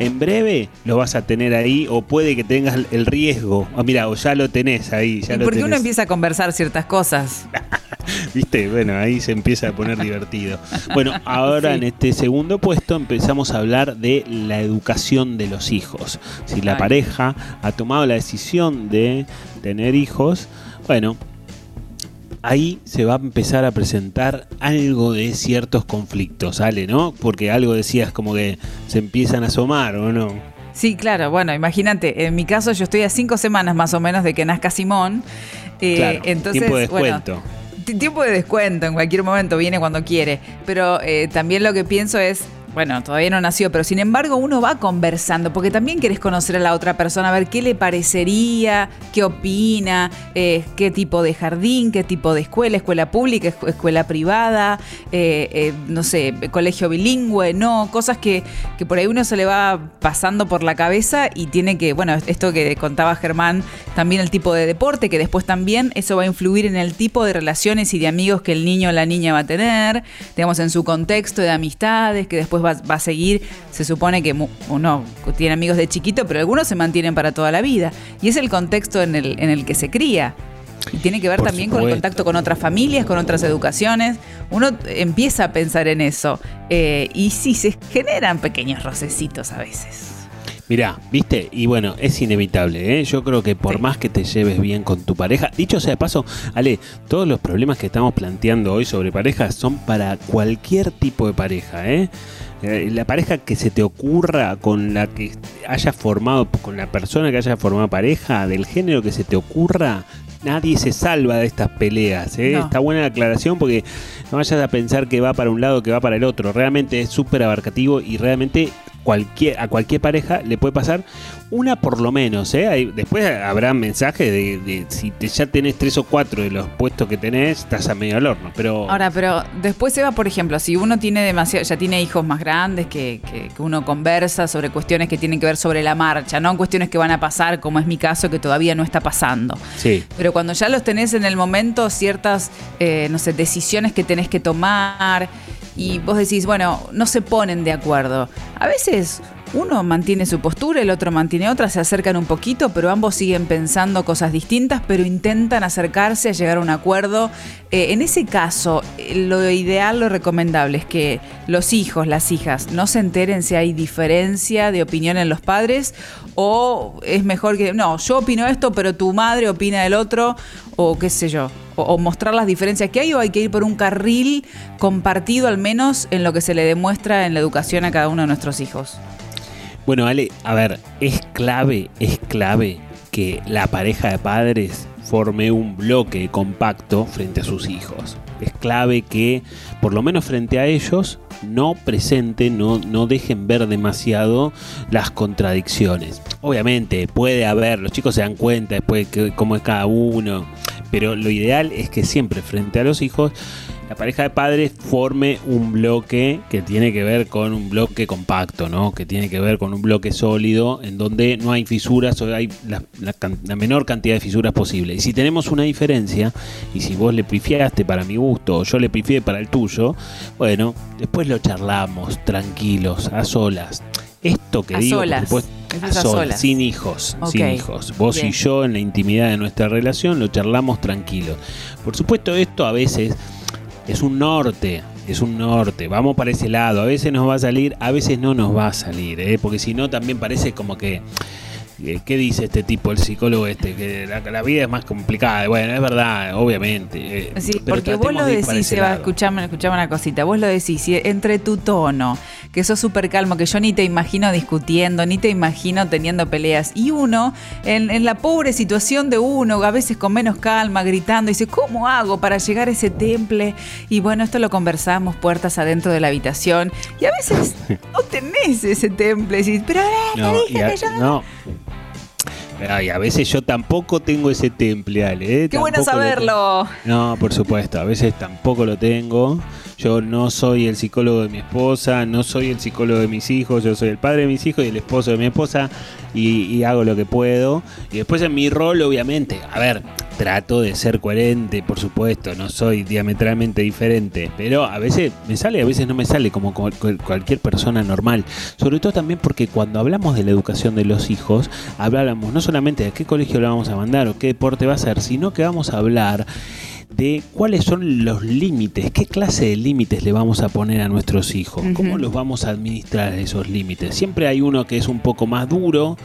En breve lo vas a tener ahí o puede que tengas el riesgo. Ah, mira, o ya lo tenés ahí. Ya Y lo porque uno tenés. empieza a conversar ciertas cosas. ¿Viste? Bueno, ahí se empieza a poner divertido. Bueno, ahora Sí. en este segundo puesto empezamos a hablar de la educación de los hijos. Si la Ay. pareja ha tomado la decisión de tener hijos, bueno, ahí se va a empezar a presentar algo de ciertos conflictos, ¿sale? ¿No? Porque algo decías como que se empiezan a asomar, ¿o no? Sí, claro, bueno, imagínate, en mi caso yo estoy a cinco semanas más o menos de que nazca Simón. Eh, Claro, entonces, tiempo de descuento. Tiempo de descuento, en cualquier momento viene cuando quiere. Pero eh, también lo que pienso es, bueno, todavía no nació, pero sin embargo uno va conversando, porque también querés conocer a la otra persona, a ver qué le parecería, qué opina, eh, qué tipo de jardín, qué tipo de escuela, escuela pública, escu- escuela privada, eh, eh, no sé, colegio bilingüe, no, cosas que, que por ahí uno se le va pasando por la cabeza y tiene que, bueno, esto que contaba Germán, también el tipo de deporte, que después también eso va a influir en el tipo de relaciones y de amigos que el niño o la niña va a tener, digamos, en su contexto de amistades, que después va, va a seguir, se supone que uno tiene amigos de chiquito, pero algunos se mantienen para toda la vida. Y es el contexto en el, en el que se cría. Y tiene que ver Por también con el contacto con otras familias, con otras educaciones. Uno empieza a pensar en eso. eh, y sí, se generan pequeños rocecitos a veces. Mirá, viste, y bueno, es inevitable, ¿eh? Yo creo que por Sí. más que te lleves bien con tu pareja, dicho sea de paso, Ale, todos los problemas que estamos planteando hoy sobre parejas son para cualquier tipo de pareja, ¿eh? Eh, La pareja que se te ocurra, con la que hayas formado, con la persona que haya formado pareja, del género que se te ocurra, nadie se salva de estas peleas, ¿eh? No. Está buena la aclaración porque no vayas a pensar que va para un lado, que va para el otro. Realmente es súper abarcativo y realmente cualquier, a cualquier pareja le puede pasar una por lo menos. ¿eh? Después habrá mensajes de, de si te, ya tenés tres o cuatro de los puestos que tenés, estás a medio al horno. Pero Ahora, pero después se va, por ejemplo, si uno tiene demasiado, ya tiene hijos más grandes, que, que- que uno conversa sobre cuestiones que tienen que ver sobre la marcha, no cuestiones que van a pasar, como es mi caso, que todavía no está pasando. sí. Pero cuando ya los tenés en el momento, ciertas, eh, no sé, decisiones que tenés que tomar y vos decís, bueno, no se ponen de acuerdo. A veces uno mantiene su postura, el otro mantiene otra, se acercan un poquito, pero ambos siguen pensando cosas distintas, pero intentan acercarse a llegar a un acuerdo. Eh, en ese caso, eh, lo ideal, lo recomendable es que los hijos, las hijas, no se enteren si hay diferencia de opinión en los padres o es mejor que, no, yo opino esto, pero tu madre opina el otro, o qué sé yo, o, o mostrar las diferencias que hay, o hay que ir por un carril compartido al menos en lo que se le demuestra en la educación a cada uno de nuestros hijos. Bueno, Ale, a ver, es clave, es clave que la pareja de padres forme un bloque compacto frente a sus hijos. Es clave que, por lo menos frente a ellos, no presenten, no, no dejen ver demasiado las contradicciones. Obviamente, puede haber, los chicos se dan cuenta después de que- cómo es cada uno, pero lo ideal es que siempre frente a los hijos la pareja de padres forme un bloque que tiene que ver con un bloque compacto, ¿no? Que tiene que ver con un bloque sólido en donde no hay fisuras o hay la, la menor cantidad de fisuras posible. Y si tenemos una diferencia, y si vos le pifiaste para mi gusto o yo le pifié para el tuyo, bueno, después lo charlamos tranquilos, a solas. Esto que A digo, por supuesto, a solas, solas. sin hijos, sin hijos. Vos Bien. y yo en la intimidad de nuestra relación lo charlamos tranquilos. Por supuesto, esto a veces es un norte, es un norte. Vamos para ese lado. A veces nos va a salir, a veces no nos va a salir, ¿eh? porque si no también parece como que. ¿Qué dice este tipo, el psicólogo este? Que la, la vida es más complicada. Bueno, es verdad, obviamente. eh, Sí, porque vos lo decís, Seba, escuchame, escuchame una cosita, vos lo decís, y entre tu tono, que sos súper calmo, que yo ni te imagino discutiendo, ni te imagino teniendo peleas, y uno, en, en la pobre situación de uno, a veces con menos calma, gritando, dice, ¿cómo hago para llegar a ese temple? Y bueno, esto lo conversamos puertas adentro de la habitación, y a veces no tenés ese temple, decís, pero eh, No, dije y a, que yo no-". Ay, a veces yo tampoco tengo ese temple, Ale. ¿eh? Qué bueno Tampoco saberlo. No, por supuesto, a veces tampoco lo tengo. Yo no soy el psicólogo de mi esposa, no soy el psicólogo de mis hijos, yo soy el padre de mis hijos y el esposo de mi esposa y, hago lo que puedo. Y después en mi rol, obviamente, a ver, trato de ser coherente, por supuesto, no soy diametralmente diferente, pero a veces me sale, a veces no me sale como cual- cual- cualquier persona normal. Sobre todo también porque cuando hablamos de la educación de los hijos, hablamos no solamente de qué colegio le vamos a mandar o qué deporte va a hacer, sino que vamos a hablar de cuáles son los límites, qué clase de límites le vamos a poner a nuestros hijos, cómo los vamos a administrar esos límites. Siempre hay uno que es un poco más duro,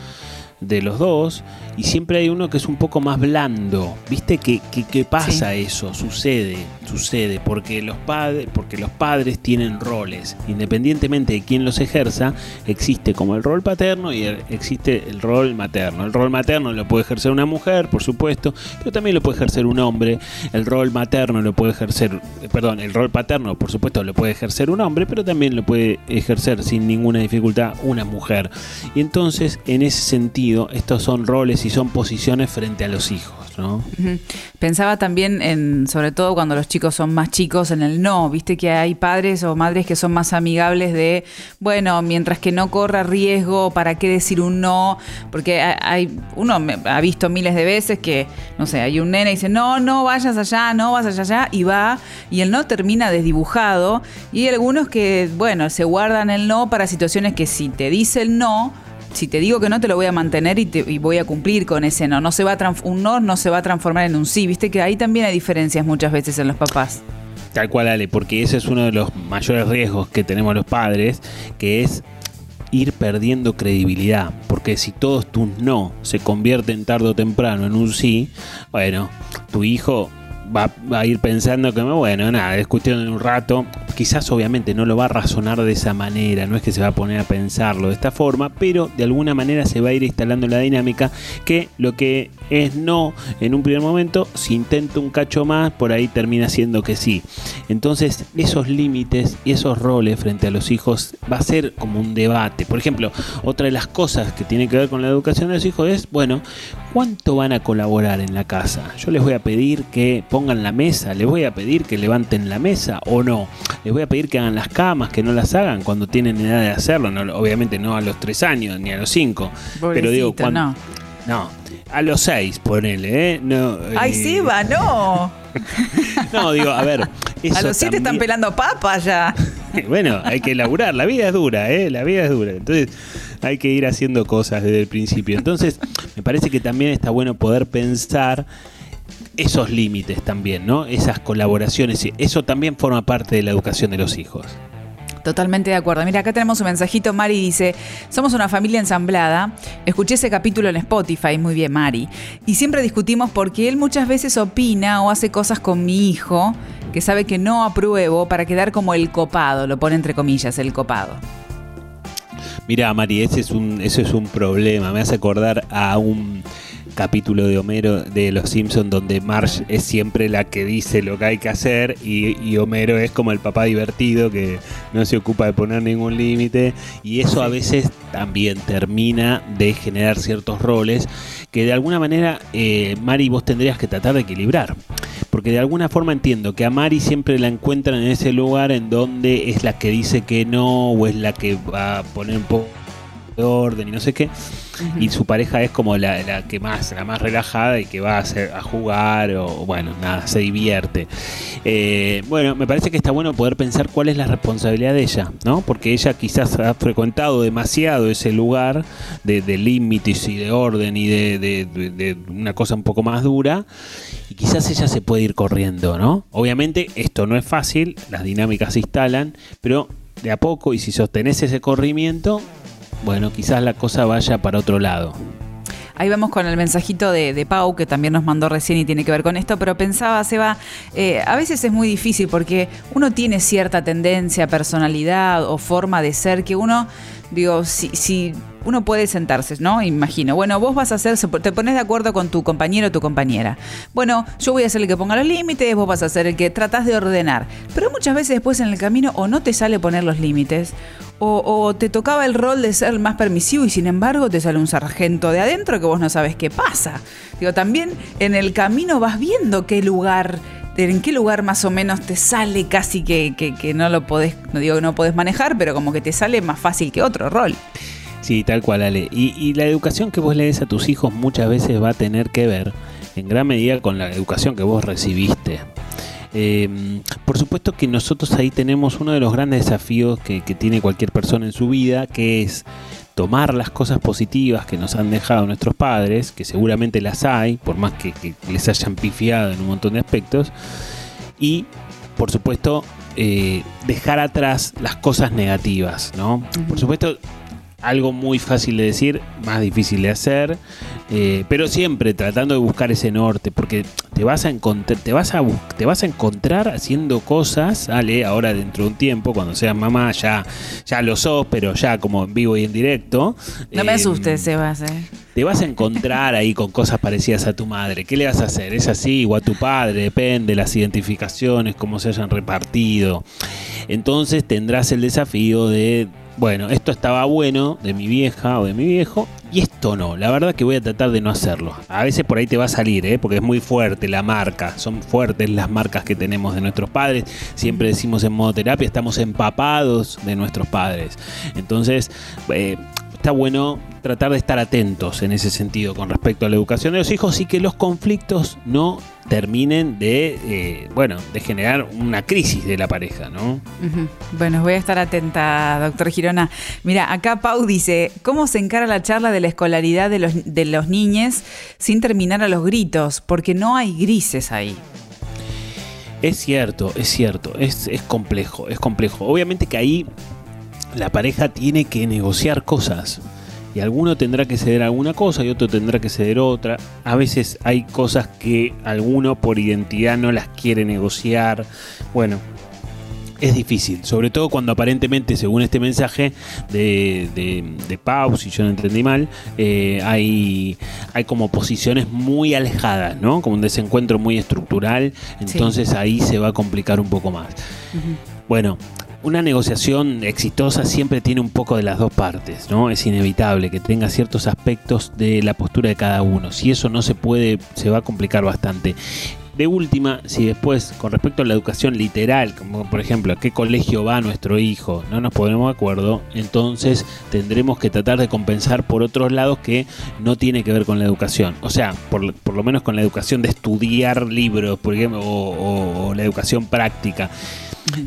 de los dos y siempre hay uno que es un poco más blando. ¿Viste que, que, que pasa eso? Sucede, sucede, porque los, padres, porque los padres tienen roles. Independientemente de quién los ejerza, existe como el rol paterno y el- existe el rol materno. El rol materno lo puede ejercer una mujer, por supuesto, pero también lo puede ejercer un hombre. El rol materno lo puede ejercer, perdón, el rol paterno, por supuesto, lo puede ejercer un hombre, pero también lo puede ejercer sin ninguna dificultad una mujer. Y entonces, en ese sentido, estos son roles y son posiciones frente a los hijos, ¿no? Pensaba también en, sobre todo cuando los chicos son más chicos, en el no. Viste que hay padres o madres que son más amigables de, bueno, mientras que no corra riesgo, ¿para qué decir un no? Porque ha- hay, uno ha visto miles de veces que, no sé, hay un nene y dice, no, no vayas allá, no vayas allá, y va, y el no termina desdibujado. Y hay algunos que, bueno, se guardan el no para situaciones que si te dice el no, si te digo que no, te lo voy a mantener y, voy a cumplir con ese no. no se va a un no no se va a transformar en un sí. Viste que ahí también hay diferencias muchas veces en los papás. Tal cual, Ale, porque ese es uno de los mayores riesgos que tenemos los padres, que es ir perdiendo credibilidad. Porque si todos tus no se convierten tarde o temprano en un sí, bueno, tu hijo va, a ir pensando que, bueno, nada, es cuestión de un rato. Quizás obviamente no lo va a razonar de esa manera, no es que se va a poner a pensarlo de esta forma, pero de alguna manera se va a ir instalando la dinámica que lo que es no en un primer momento, si intenta un cacho más, por ahí termina siendo que sí. Entonces, esos límites y esos roles frente a los hijos va a ser como un debate. Por ejemplo, otra de las cosas que tiene que ver con la educación de los hijos es, bueno, ¿cuánto van a colaborar en la casa? Yo les voy a pedir que pongan la mesa, les voy a pedir que levanten la mesa o no. Les voy a pedir que hagan las camas, que no las hagan cuando tienen edad de hacerlo. No, obviamente no a los tres años ni a los cinco. pero digo, cuando, no. No, a los seis, ponele, ¿eh? No, Ay, eh, sí, va, no. No, digo, a ver. A los siete están pelando papas ya. Bueno, hay que laburar, la vida es dura, ¿eh? La vida es dura. Entonces, hay que ir haciendo cosas desde el principio. Entonces, me parece que también está bueno poder pensar esos límites también, ¿no? Esas colaboraciones. Eso también forma parte de la educación de los hijos. Totalmente de acuerdo. Mira, acá tenemos un mensajito. Mari dice: Somos una familia ensamblada. Escuché ese capítulo en Spotify. Muy bien, Mari. Y siempre discutimos porque él muchas veces opina o hace cosas con mi hijo que sabe que no apruebo para quedar como el copado. Lo pone entre comillas, el copado. Mira, Mari, ese es un, ese es un problema. Me hace acordar a un capítulo de Homero de Los Simpsons donde Marge es siempre la que dice lo que hay que hacer y, y Homero es como el papá divertido que no se ocupa de poner ningún límite. Y eso a veces también termina de generar ciertos roles que de alguna manera eh, Mari vos tendrías que tratar de equilibrar. Porque de alguna forma entiendo que a Mari siempre la encuentran en ese lugar en donde es la que dice que no o es la que va a poner un poco de orden y no sé qué y su pareja es como la, que más la más relajada y que va a, hacer, a jugar o bueno nada se divierte. Eh, bueno me parece que está bueno poder pensar cuál es la responsabilidad de ella no porque ella quizás ha frecuentado demasiado ese lugar de, de límites y de orden y de- de una cosa un poco más dura. Y quizás ella se puede ir corriendo no obviamente esto no es fácil las dinámicas se instalan pero de a poco y si sostenés ese corrimiento bueno, quizás la cosa vaya para otro lado. Ahí vamos con el mensajito de, de Pau, que también nos mandó recién y tiene que ver con esto, pero pensaba, Seba, eh, a veces es muy difícil porque uno tiene cierta tendencia, personalidad o forma de ser que uno, digo, si, si uno puede sentarse, ¿no? Imagino, bueno, vos vas a hacer, te pones de acuerdo con tu compañero o tu compañera. Bueno, yo voy a ser el que ponga los límites, vos vas a ser el que tratás de ordenar. Pero muchas veces después en el camino o no te sale poner los límites, o, te tocaba el rol de ser más permisivo y sin embargo te sale un sargento de adentro que vos no sabes qué pasa. Digo, también en el camino vas viendo qué lugar, en qué lugar más o menos te sale casi que, que- que no lo podés, no digo que no podés manejar, pero como que te sale más fácil que otro rol. Sí, tal cual, Ale. Y, y la educación que vos le des a tus hijos muchas veces va a tener que ver, en gran medida, con la educación que vos recibiste. Eh, por supuesto que nosotros ahí tenemos uno de los grandes desafíos que, que tiene cualquier persona en su vida, que es tomar las cosas positivas que nos han dejado nuestros padres, que seguramente las hay, por más que, que les hayan pifiado en un montón de aspectos, y por supuesto eh, dejar atrás las cosas negativas, ¿no? Por supuesto, algo muy fácil de decir, más difícil de hacer, eh, pero siempre tratando de buscar ese norte, porque te vas a encontrar, te vas a te vas a encontrar haciendo cosas, sale ahora dentro de un tiempo, cuando seas mamá, ya, ya lo sos, pero ya como en vivo y en directo. No me Eh, asustes, Sebas. ¿eh? te vas a encontrar ahí con cosas parecidas a tu madre. ¿Qué le vas a hacer? ¿Es así o a tu padre? Depende, las identificaciones, cómo se hayan repartido. Entonces tendrás el desafío de, bueno, esto estaba bueno de mi vieja o de mi viejo y esto no. La verdad que voy a tratar de no hacerlo. A veces por ahí te va a salir, ¿eh? porque es muy fuerte la marca. Son fuertes las marcas que tenemos de nuestros padres. Siempre decimos en modo terapia, estamos empapados de nuestros padres. Entonces, eh, está bueno tratar de estar atentos en ese sentido con respecto a la educación de los hijos y que los conflictos no terminen de, eh, bueno, de generar una crisis de la pareja, ¿no? Bueno, voy a estar atenta, doctor Girona. Mira, acá Pau dice, ¿cómo se encara la charla de la escolaridad de los, de los niños sin terminar a los gritos? Porque no hay grises ahí. Es cierto, es cierto, es, es complejo, es complejo. Obviamente que ahí la pareja tiene que negociar cosas. Y alguno tendrá que ceder alguna cosa y otro tendrá que ceder otra. A veces hay cosas que alguno por identidad no las quiere negociar. Bueno, es difícil, sobre todo cuando aparentemente, según este mensaje de, de, de Pau, si yo no entendí mal, eh, hay, hay como posiciones muy alejadas, ¿no? Como un desencuentro muy estructural, entonces ahí se va a complicar un poco más. Bueno, una negociación exitosa siempre tiene un poco de las dos partes, ¿no? Es inevitable que tenga ciertos aspectos de la postura de cada uno. Si eso no se puede, se va a complicar bastante. De última, si después, con respecto a la educación literal, como por ejemplo a qué colegio va nuestro hijo, no nos ponemos de acuerdo, entonces tendremos que tratar de compensar por otros lados que no tiene que ver con la educación. O sea, por, por lo menos con la educación de estudiar libros, por ejemplo, o, la educación práctica.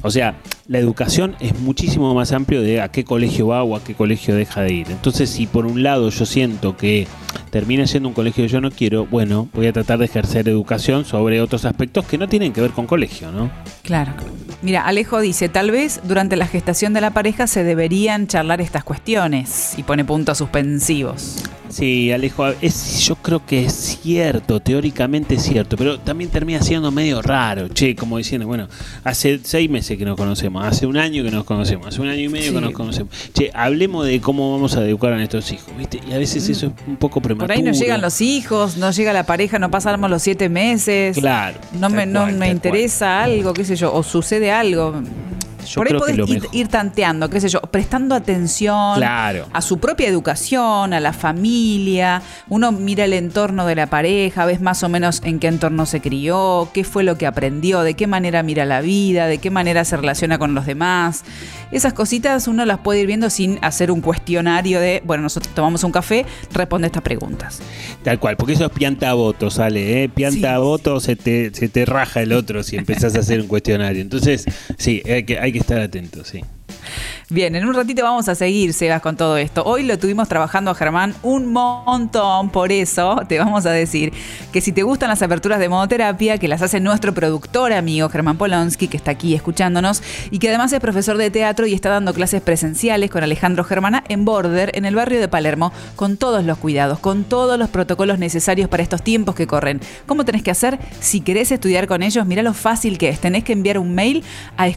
O sea, la educación es muchísimo más amplio de a qué colegio va o a qué colegio deja de ir. Entonces, si por un lado yo siento que termina siendo un colegio que yo no quiero, bueno, voy a tratar de ejercer educación sobre otros aspectos que no tienen que ver con colegio, ¿no? Claro. Mira, Alejo dice, tal vez durante la gestación de la pareja se deberían charlar estas cuestiones y pone puntos suspensivos. Sí, Alejo, es, yo creo que es cierto, teóricamente es cierto, pero también termina siendo medio raro, che, como diciendo, bueno, hace seis meses que nos conocemos, hace un año que nos conocemos, hace un año y medio Sí. que nos conocemos. Che, hablemos de cómo vamos a educar a nuestros hijos, ¿viste? Y a veces eso es un poco prematuro. Por ahí no llegan los hijos, no llega la pareja, no pasamos los siete meses. Claro. No me, no me interesa algo, qué sé yo, o sucede algo. Yo Por ahí podés ir, tanteando, qué sé yo, prestando atención Claro. a su propia educación, a la familia. Uno mira el entorno de la pareja, ves más o menos en qué entorno se crió, qué fue lo que aprendió, de qué manera mira la vida, de qué manera se relaciona con los demás. Esas cositas uno las puede ir viendo sin hacer un cuestionario de, bueno, nosotros tomamos un café, responde estas preguntas. Tal cual, porque eso es pianta a voto, sale, ¿eh? Pianta Sí, a voto, se te, se te raja el otro si empezás a hacer un cuestionario. Entonces, sí, hay que, hay que estar atentos, sí. Bien, en un ratito vamos a seguir, Sebas, con todo esto. Hoy lo tuvimos trabajando a Germán un montón, por eso te vamos a decir que si te gustan las aperturas de modoterapia, que las hace nuestro productor amigo Germán Polonsky, que está aquí escuchándonos, y que además es profesor de teatro y está dando clases presenciales con Alejandro Germana en Border, en el barrio de Palermo, con todos los cuidados, con todos los protocolos necesarios para estos tiempos que corren. ¿Cómo tenés que hacer? Si querés estudiar con ellos, mira lo fácil que es. Tenés que enviar un mail a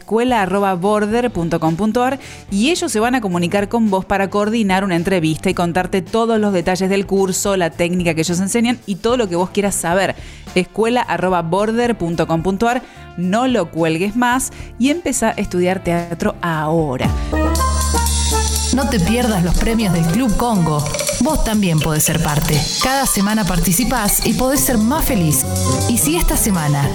y ellos se van a comunicar con vos para coordinar una entrevista y contarte todos los detalles del curso, la técnica que ellos enseñan y todo lo que vos quieras saber. escuela.border.com.ar No lo cuelgues más y empezá a estudiar teatro ahora. No te pierdas los premios del Club Congo. Vos también podés ser parte. Cada semana participás y podés ser más feliz. Y si esta semana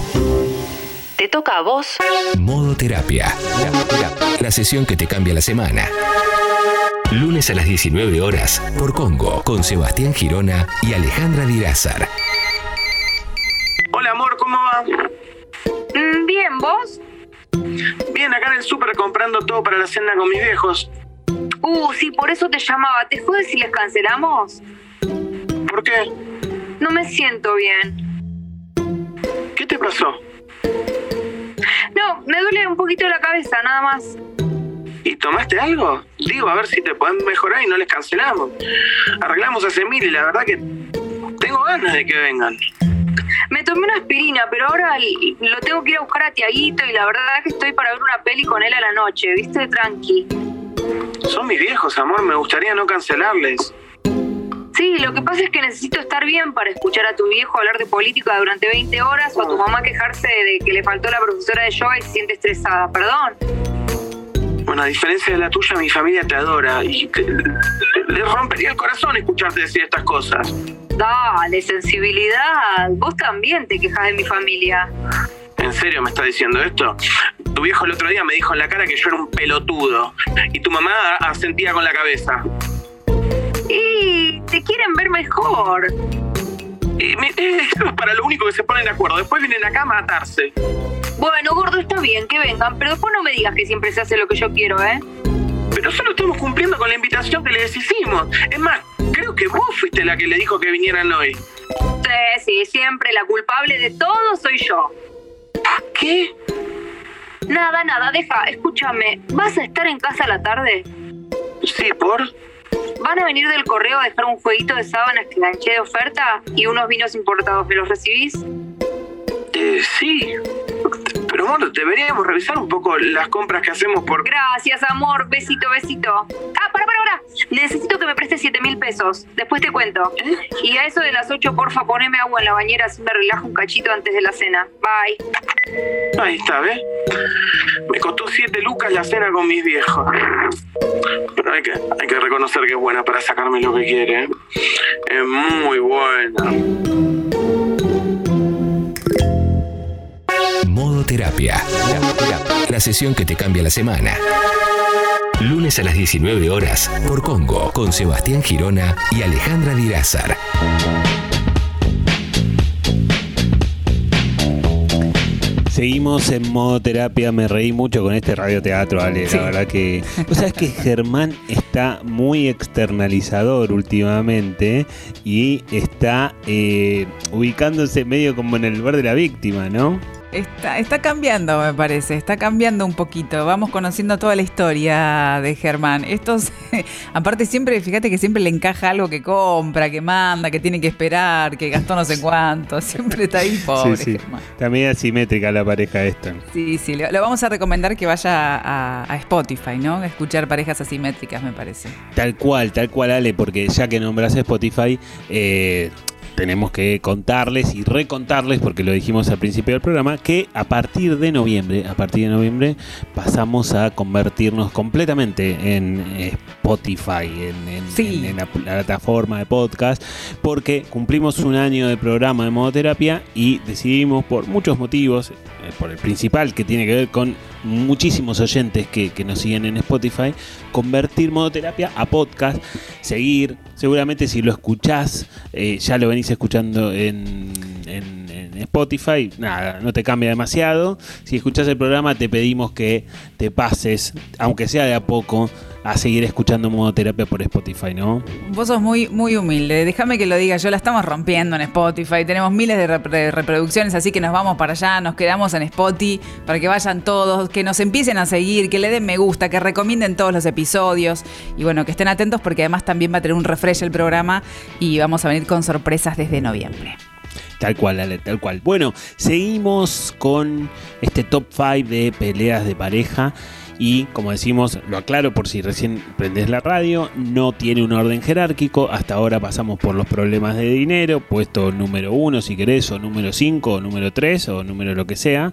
te toca a vos, Modo terapia. La sesión que te cambia la semana. Lunes a las 19 horas por Congo con Sebastián Girona y Alejandra Dirázar. Hola amor, ¿cómo va? Mm, Bien, ¿vos? Bien, acá en el súper comprando todo para la cena con mis viejos. Uh, sí, por eso te llamaba. ¿Te jodes si les cancelamos? ¿Por qué? No me siento bien. ¿Qué te pasó? No, me duele un poquito la cabeza, nada más. ¿Y tomaste algo? Digo, a ver si te podemos mejorar y no les cancelamos. Arreglamos a mil y la verdad que tengo ganas de que vengan. Me tomé una aspirina, pero ahora lo tengo que ir a buscar a Tiaguito y la verdad que estoy para ver una peli con él a la noche, ¿viste? Tranqui. Son mis viejos, amor, me gustaría no cancelarles. Sí, lo que pasa es que necesito estar bien para escuchar a tu viejo hablar de política durante 20 horas o a tu mamá quejarse de que le faltó la profesora de yoga y se siente estresada. Perdón. Bueno, a diferencia de la tuya, mi familia te adora y te- le rompería el corazón escucharte decir estas cosas. Dale, sensibilidad. Vos también te quejas de mi familia. ¿En serio me está diciendo esto? Tu viejo el otro día me dijo en la cara que yo era un pelotudo y tu mamá asentía con la cabeza. Y te quieren ver mejor. Y me- para lo único que se ponen de acuerdo. Después vienen acá a matarse. Bueno, gordo, está bien que vengan, pero después no me digas que siempre se hace lo que yo quiero, ¿eh? Pero solo estamos cumpliendo con la invitación que les hicimos. Es más, creo que vos fuiste la que le dijo que vinieran hoy. Sí, sí, siempre la culpable de todo soy yo. ¿Qué? Nada, nada, deja, escúchame. ¿Vas a estar en casa a la tarde? Sí, por. Van a venir del correo a dejar un jueguito de sábanas que enganché de oferta y unos vinos importados. ¿Me los recibís? Eh, sí. Pero bueno, deberíamos revisar un poco las compras que hacemos por... Gracias, amor. Besito, besito. Ah, para, para, para. Necesito que me prestes 7 mil pesos. Después te cuento. Y a eso de las 8, porfa, poneme agua en la bañera así me relajo un cachito antes de la cena. Bye. Ahí está, ¿ves? Me costó 7 lucas la cena con mis viejos. Pero hay que, hay que reconocer que es buena para sacarme lo que quiere. ¿eh? Es muy buena. Modo terapia. La sesión que te cambia la semana. Lunes a las 19 horas por Congo con Sebastián Girona y Alejandra Dirázar. Seguimos en modo terapia, me reí mucho con este radioteatro, Ale. Sí. La verdad que. Vos sabés que Germán está muy externalizador últimamente y está eh, ubicándose medio como en el lugar de la víctima, ¿no? Está, está cambiando, me parece, está cambiando un poquito. Vamos conociendo toda la historia de Germán. Estos, aparte siempre, fíjate que siempre le encaja algo que compra, que manda, que tiene que esperar, que gastó no sé cuánto. Siempre está ahí, pobre sí, sí. Germán. Está medio asimétrica la pareja esta. Sí, sí, le, le vamos a recomendar que vaya a, a Spotify, ¿no? A escuchar parejas asimétricas, me parece. Tal cual, tal cual, Ale, porque ya que nombras Spotify, eh, tenemos que contarles y recontarles, porque lo dijimos al principio del programa, que a partir de noviembre, a partir de noviembre, pasamos a convertirnos completamente en eh, Spotify, en, en- Sí. en- en la plataforma de podcast, porque cumplimos un año de programa de modoterapia y decidimos por muchos motivos, eh, por el principal que tiene que ver con muchísimos oyentes que, que nos siguen en Spotify, convertir modoterapia a podcast, seguir, seguramente si lo escuchás, eh, ya lo venís escuchando en, en- Spotify, nada, no te cambia demasiado. Si escuchás el programa te pedimos que te pases, aunque sea de a poco, a seguir escuchando modoterapia por Spotify, ¿no? Vos sos muy, muy humilde, déjame que lo diga, yo la estamos rompiendo en Spotify, tenemos miles de rep- de reproducciones, así que nos vamos para allá, nos quedamos en Spotify para que vayan todos, que nos empiecen a seguir, que le den me gusta, que recomienden todos los episodios y bueno, que estén atentos porque además también va a tener un el programa y vamos a venir con sorpresas desde noviembre. Tal cual, Ale, tal cual. Bueno, seguimos con este top 5 de peleas de pareja. Y como decimos, lo aclaro por si recién prendes la radio, no tiene un orden jerárquico. Hasta ahora pasamos por los problemas de dinero, puesto número 1 si querés, o número 5, o número 3, o número lo que sea.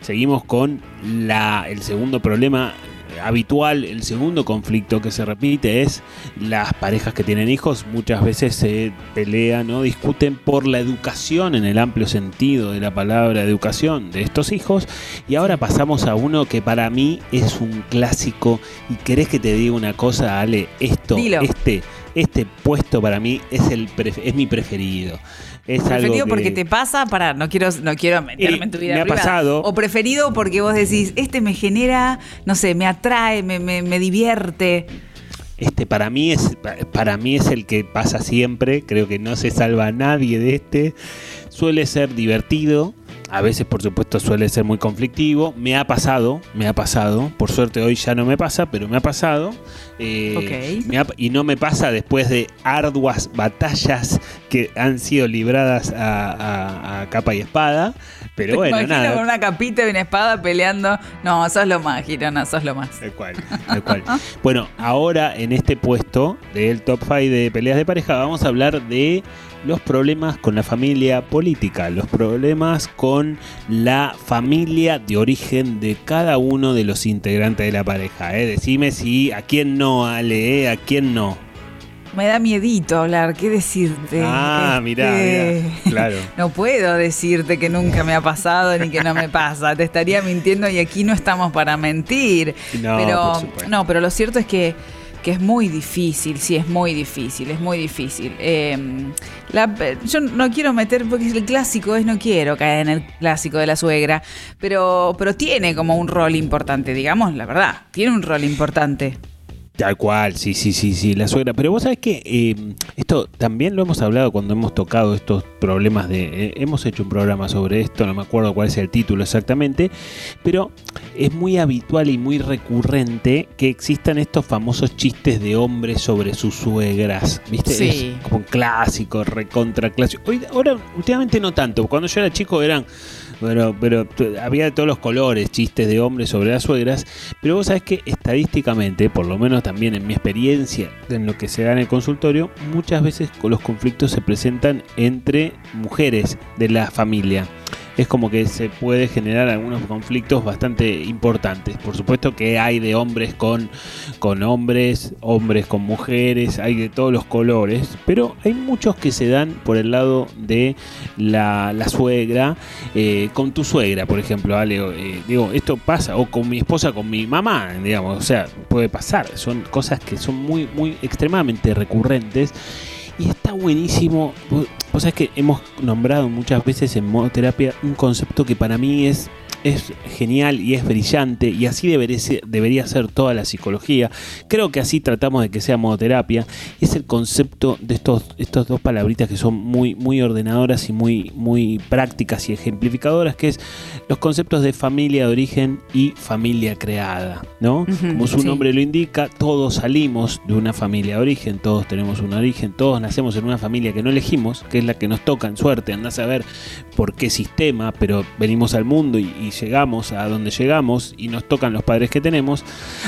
Seguimos con la, el segundo problema habitual, el segundo conflicto que se repite es las parejas que tienen hijos. Muchas veces se pelean o discuten por la educación en el amplio sentido de la palabra educación de estos hijos. Y ahora pasamos a uno que para mí es un clásico. Y querés que te diga una cosa Ale, esto, Dilo. este, este puesto para mí es el es mi preferido. Es algo Preferido que- porque te pasa, para, no quiero, no quiero meterme Eh, en tu vida me ha pasado. O preferido porque vos decís, este me genera, no sé, me atrae, me, me, me divierte. Este para mí es para mí es el que pasa siempre, creo que no se salva nadie de este. Suele ser divertido, a veces, por supuesto, suele ser muy conflictivo. Me ha pasado, me ha pasado. Por suerte hoy ya no me pasa, pero me ha pasado. Eh, Ok. me ha- y no me pasa después de arduas batallas que han sido libradas a, a- a capa y espada. Pero Te bueno, imagino nada. con una capita y una espada peleando. No, sos lo más, Girona, sos lo más. Tal cual, tal cual. Bueno, ahora en este puesto del top 5 de peleas de pareja vamos a hablar de los problemas con la familia política, los problemas con la familia de origen de cada uno de los integrantes de la pareja. ¿eh? Decime si a quién no, Ale, ¿eh? a quién no. Me da miedito hablar, ¿qué decirte? Ah, Este, mirá, claro. No puedo decirte que nunca me ha pasado ni que no me pasa. Te estaría mintiendo y aquí no estamos para mentir. No, por pero supuesto. no, pero lo cierto es que, que es muy difícil, sí, es muy difícil, es muy difícil. Eh, yo no quiero meter, porque el clásico es no quiero caer en el clásico de la suegra, pero, pero tiene como un rol importante, digamos, la verdad, tiene un rol importante. Tal cual, sí, sí, sí, sí, la suegra. Pero vos sabés que eh, esto también lo hemos hablado cuando hemos tocado estos problemas de... eh, hemos hecho un programa sobre esto, no me acuerdo cuál es el título exactamente, pero es muy habitual y muy recurrente que existan estos famosos chistes de hombres sobre sus suegras, ¿viste? Sí. Es como un clásico, recontra clásico. Hoy, ahora, últimamente no tanto, cuando yo era chico eran... Bueno, pero había de todos los colores, chistes de hombres sobre las suegras, pero vos sabés que estadísticamente, por lo menos también en mi experiencia, en lo que se da en el consultorio, muchas veces los conflictos se presentan entre mujeres de la familia. Es como que se puede generar algunos conflictos bastante importantes. Por supuesto que hay de hombres con, con hombres, hombres con mujeres, hay de todos los colores, pero hay muchos que se dan por el lado de la, la suegra, eh, con tu suegra, por ejemplo, Ale, eh, digo, esto pasa, o con mi esposa, con mi mamá, digamos, o sea, puede pasar, son cosas que son muy, muy extremadamente recurrentes. Y está buenísimo. Vos sabés que hemos nombrado muchas veces en modoterapia un concepto que para mí es, es genial y es brillante. Y así debería ser, debería ser toda la psicología. Creo que así tratamos de que sea modoterapia. Es el concepto de estos, estos dos palabritas que son muy, muy ordenadoras y muy, muy prácticas y ejemplificadoras, que es los conceptos de familia de origen y familia creada. ¿no? Como su sí. nombre lo indica, todos salimos de una familia de origen, todos tenemos un origen, todos nacemos en una familia que no elegimos, que es la que nos toca en suerte, andás a ver por qué sistema, pero venimos al mundo y, y llegamos a donde llegamos y nos tocan los padres que tenemos,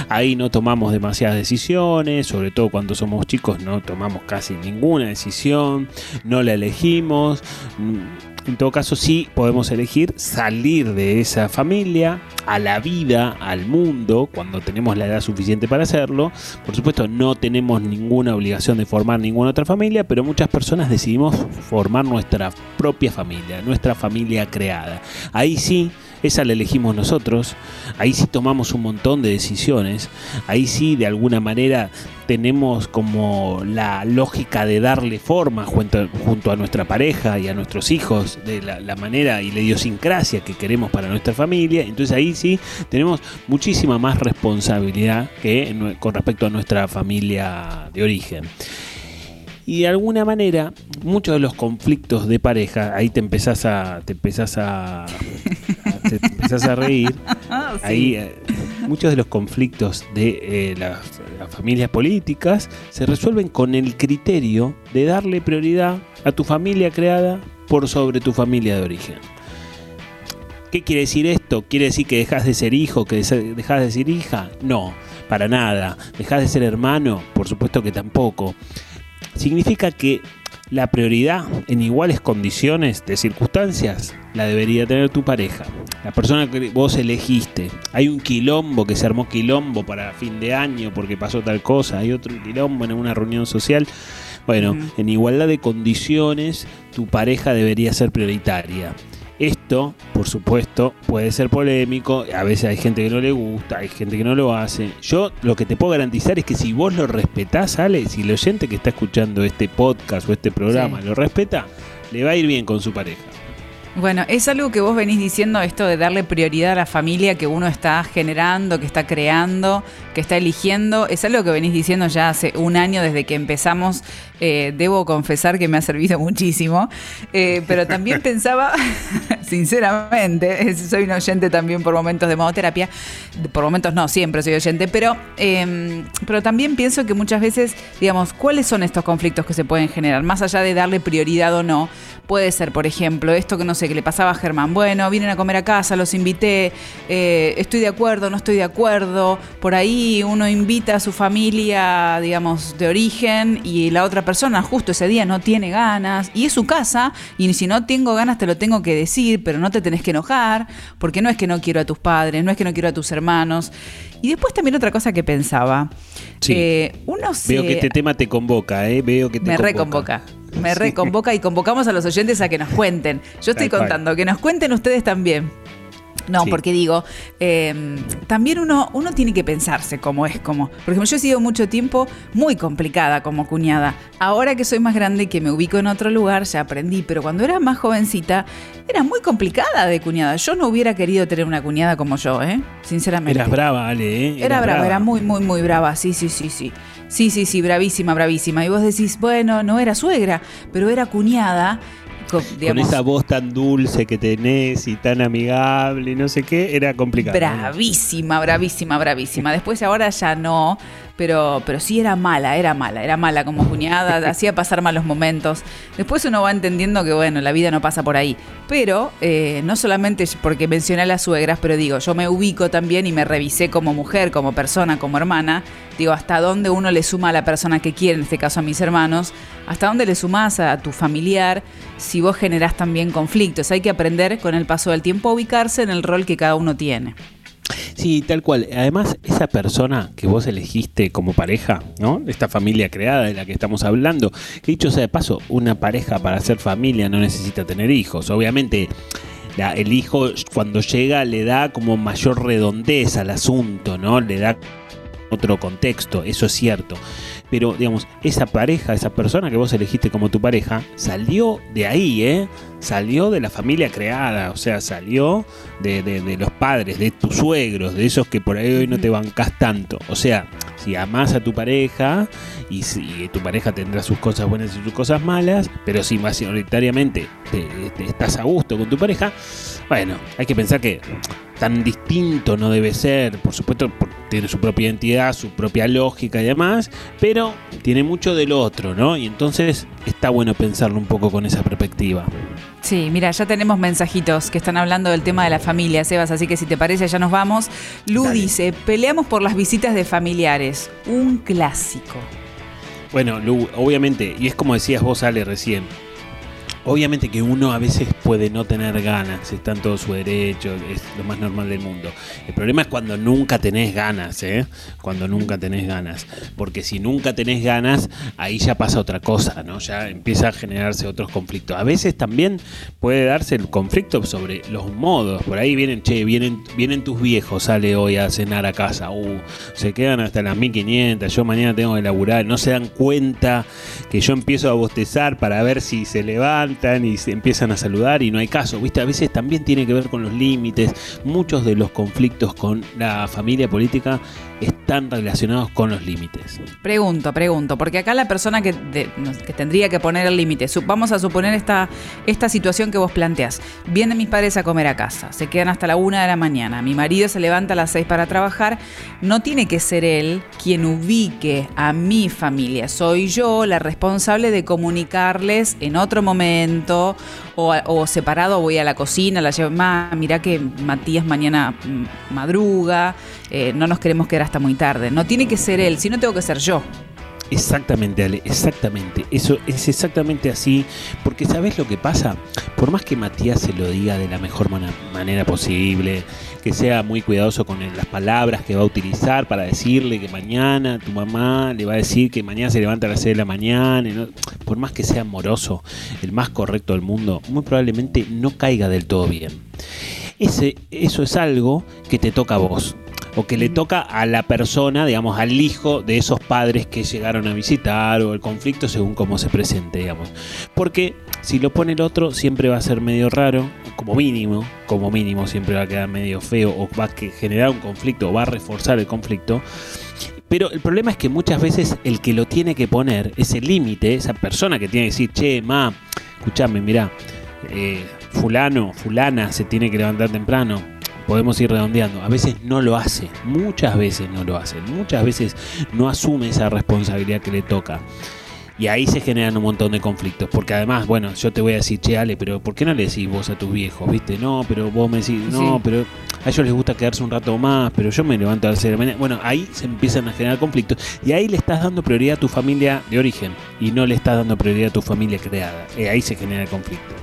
ahí no tomamos demasiadas decisiones, sobre todo cuando somos chicos no tomamos casi ninguna decisión, no la elegimos. mm, En todo caso, sí podemos elegir salir de esa familia a la vida, al mundo, cuando tenemos la edad suficiente para hacerlo. Por supuesto, no tenemos ninguna obligación de formar ninguna otra familia, pero muchas personas decidimos formar nuestra propia familia, nuestra familia creada. Ahí sí, esa la elegimos nosotros, ahí sí tomamos un montón de decisiones, ahí sí de alguna manera tenemos como la lógica de darle forma junto, a nuestra pareja y a nuestros hijos de la, manera y la idiosincrasia que queremos para nuestra familia. Entonces ahí sí tenemos muchísima más responsabilidad que con respecto a nuestra familia de origen. Y de alguna manera, muchos de los conflictos de pareja, ahí te empezás a, te empezás a- te empezás a reír. Sí. Ahí eh, muchos de los conflictos de eh, las, las familias políticas se resuelven con el criterio de darle prioridad a tu familia creada por sobre tu familia de origen. ¿Qué quiere decir esto? ¿Quiere decir que dejas de ser hijo, que dejas de ser hija? No, para nada. ¿Dejas de ser hermano? Por supuesto que tampoco. Significa que la prioridad en iguales condiciones de circunstancias la debería tener tu pareja. La persona que vos elegiste. Hay un quilombo que se armó quilombo para fin de año porque pasó tal cosa. Hay otro quilombo en una reunión social. Bueno, en igualdad de condiciones, tu pareja debería ser prioritaria. Esto, por supuesto, puede ser polémico, a veces hay gente que no le gusta, hay gente que no lo hace. Yo lo que te puedo garantizar es que si vos lo respetás, Ale, si el oyente que está escuchando este podcast o este programa Sí. lo respeta, le va a ir bien con su pareja. Bueno, es algo que vos venís diciendo, esto de darle prioridad a la familia que uno está generando, que está creando, que está eligiendo. Es algo que venís diciendo ya hace un año desde que empezamos. Eh, debo confesar que me ha servido muchísimo. Eh, pero también pensaba, sinceramente. Soy un oyente también por momentos de modoterapia. Por momentos no, siempre soy oyente. Pero, eh, pero también pienso que muchas veces, digamos, ¿cuáles son estos conflictos que se pueden generar? Más allá de darle prioridad o no. Puede ser, por ejemplo, esto que no sé, que le pasaba a Germán. Bueno, vienen a comer a casa, los invité, eh, estoy de acuerdo, no estoy de acuerdo. Por ahí uno invita a su familia, digamos, de origen y la otra persona justo ese día no tiene ganas. Y es su casa y si no tengo ganas te lo tengo que decir, pero no te tenés que enojar, porque no es que no quiero a tus padres, no es que no quiero a tus hermanos. Y después también otra cosa que pensaba. Sí. Eh, uno se... Veo que este tema te convoca, ¿eh? Veo que te Me convoca. reconvoca. Me reconvoca y convocamos a los oyentes a que nos cuenten. Yo estoy Tal cual. contando, que nos cuenten ustedes también. No, Sí. porque digo, eh, también uno, uno tiene que pensarse cómo es, como. Por ejemplo, yo he sido mucho tiempo muy complicada como cuñada. Ahora que soy más grande y que me ubico en otro lugar, ya aprendí, pero cuando era más jovencita, era muy complicada de cuñada. Yo no hubiera querido tener una cuñada como yo, ¿eh? Sinceramente. Eras brava, Ale, ¿eh? Era Eras brava, era muy, muy, muy brava. Sí, sí, sí, sí. Sí, sí, sí, bravísima, bravísima. Y vos decís, bueno, no era suegra, pero era cuñada. Co- Con esa voz tan dulce que tenés y tan amigable y no sé qué, era complicado. bravísima, bravísima, bravísima. Después ahora ya no, pero, pero sí era mala, era mala, era mala como cuñada, hacía pasar malos momentos. Después uno va entendiendo que, bueno, la vida no pasa por ahí. Pero eh, no solamente porque mencioné a las suegras, pero digo, yo me ubico también y me revisé como mujer, como persona, como hermana. Digo, hasta dónde uno le suma a la persona que quiere, en este caso a mis hermanos, hasta dónde le sumás a tu familiar si vos generás también conflictos. Hay que aprender con el paso del tiempo a ubicarse en el rol que cada uno tiene. Sí, tal cual. Además, esa persona que vos elegiste como pareja, ¿no? Esta familia creada de la que estamos hablando, que dicho sea de paso, una pareja para ser familia no necesita tener hijos. Obviamente, la- el hijo cuando llega le da como mayor redondez al asunto, ¿no? Le da otro contexto, eso es cierto. Pero, digamos, esa pareja, esa persona que vos elegiste como tu pareja, salió de ahí, ¿eh? Salió de la familia creada, o sea, salió de, de- de los padres, de tus suegros, de esos que por ahí hoy no te bancas tanto. O sea, si amás a tu pareja y, si tu pareja tendrá sus cosas buenas y sus cosas malas, pero si mayoritariamente te- te- estás a gusto con tu pareja, bueno, hay que pensar que tan distinto no debe ser, por supuesto, tiene su propia identidad, su propia lógica y demás, pero tiene mucho del otro, ¿no? Y entonces está bueno pensarlo un poco con esa perspectiva. Sí, mira, ya tenemos mensajitos que están hablando del tema de la familia, Sebas, así que si te parece ya nos vamos. Lu Dale. dice, peleamos por las visitas de familiares, un clásico. Bueno, Lu, obviamente, y es como decías vos, Ale, recién. Obviamente que uno a veces puede no tener ganas, está en todo su derecho, es lo más normal del mundo. El problema es cuando nunca tenés ganas, ¿eh? Cuando nunca tenés ganas. Porque si nunca tenés ganas, ahí ya pasa otra cosa, ¿no? Ya empieza a generarse otros conflictos. A veces también puede darse el conflicto sobre los modos. Por ahí vienen, che, vienen, vienen tus viejos, sale hoy a cenar a casa. Uh, se quedan hasta las 1500, yo mañana tengo que laburar. No se dan cuenta que yo empiezo a bostezar para ver si se levantan y se empiezan a saludar y no hay caso. ¿Viste? A veces también tiene que ver con los límites. Muchos de los conflictos con la familia política están relacionados con los límites. Pregunto, pregunto, porque acá la persona que, tendría que poner el límite, vamos a suponer esta, esta situación que vos planteás. Vienen mis padres a comer a casa, se quedan hasta la una de la mañana, mi marido se levanta a las seis para trabajar, no tiene que ser él quien ubique a mi familia, soy yo la responsable de comunicarles en otro momento o, separado voy a la cocina, la llevo, ma, mirá que Matías mañana mm, madruga, eh, no nos queremos quedar hasta muy tarde. No tiene que ser él, sino tengo que ser yo. Exactamente, Ale, exactamente. Eso es exactamente así. Porque ¿sabes lo que pasa? Por más que Matías se lo diga de la mejor manera posible, que sea muy cuidadoso con las palabras que va a utilizar para decirle que mañana tu mamá le va a decir que mañana se levanta a las 6 de la mañana, por más que sea amoroso, el más correcto del mundo, muy probablemente no caiga del todo bien. Ese, eso es algo que te toca a vos o que le toca a la persona, digamos, al hijo de esos padres que llegaron a visitar o el conflicto según cómo se presente, digamos. Porque si lo pone el otro siempre va a ser medio raro, como mínimo, como mínimo siempre va a quedar medio feo o va a generar un conflicto o va a reforzar el conflicto. Pero el problema es que muchas veces el que lo tiene que poner, ese límite, esa persona que tiene que decir, che, ma, escúchame, mirá, eh, fulano, fulana se tiene que levantar temprano, podemos ir redondeando. A veces no lo hace, muchas veces no lo hace, muchas veces no asume esa responsabilidad que le toca. Y ahí se generan un montón de conflictos. Porque además, bueno, yo te voy a decir, che, Ale, pero ¿por qué no le decís vos a tus viejos? ¿Viste? No, pero vos me decís, no, Sí. pero a ellos les gusta quedarse un rato más, pero yo me levanto a las 6 de la mañana. Bueno, ahí se empiezan a generar conflictos. Y ahí le estás dando prioridad a tu familia de origen. Y no le estás dando prioridad a tu familia creada. Y ahí se genera el conflicto.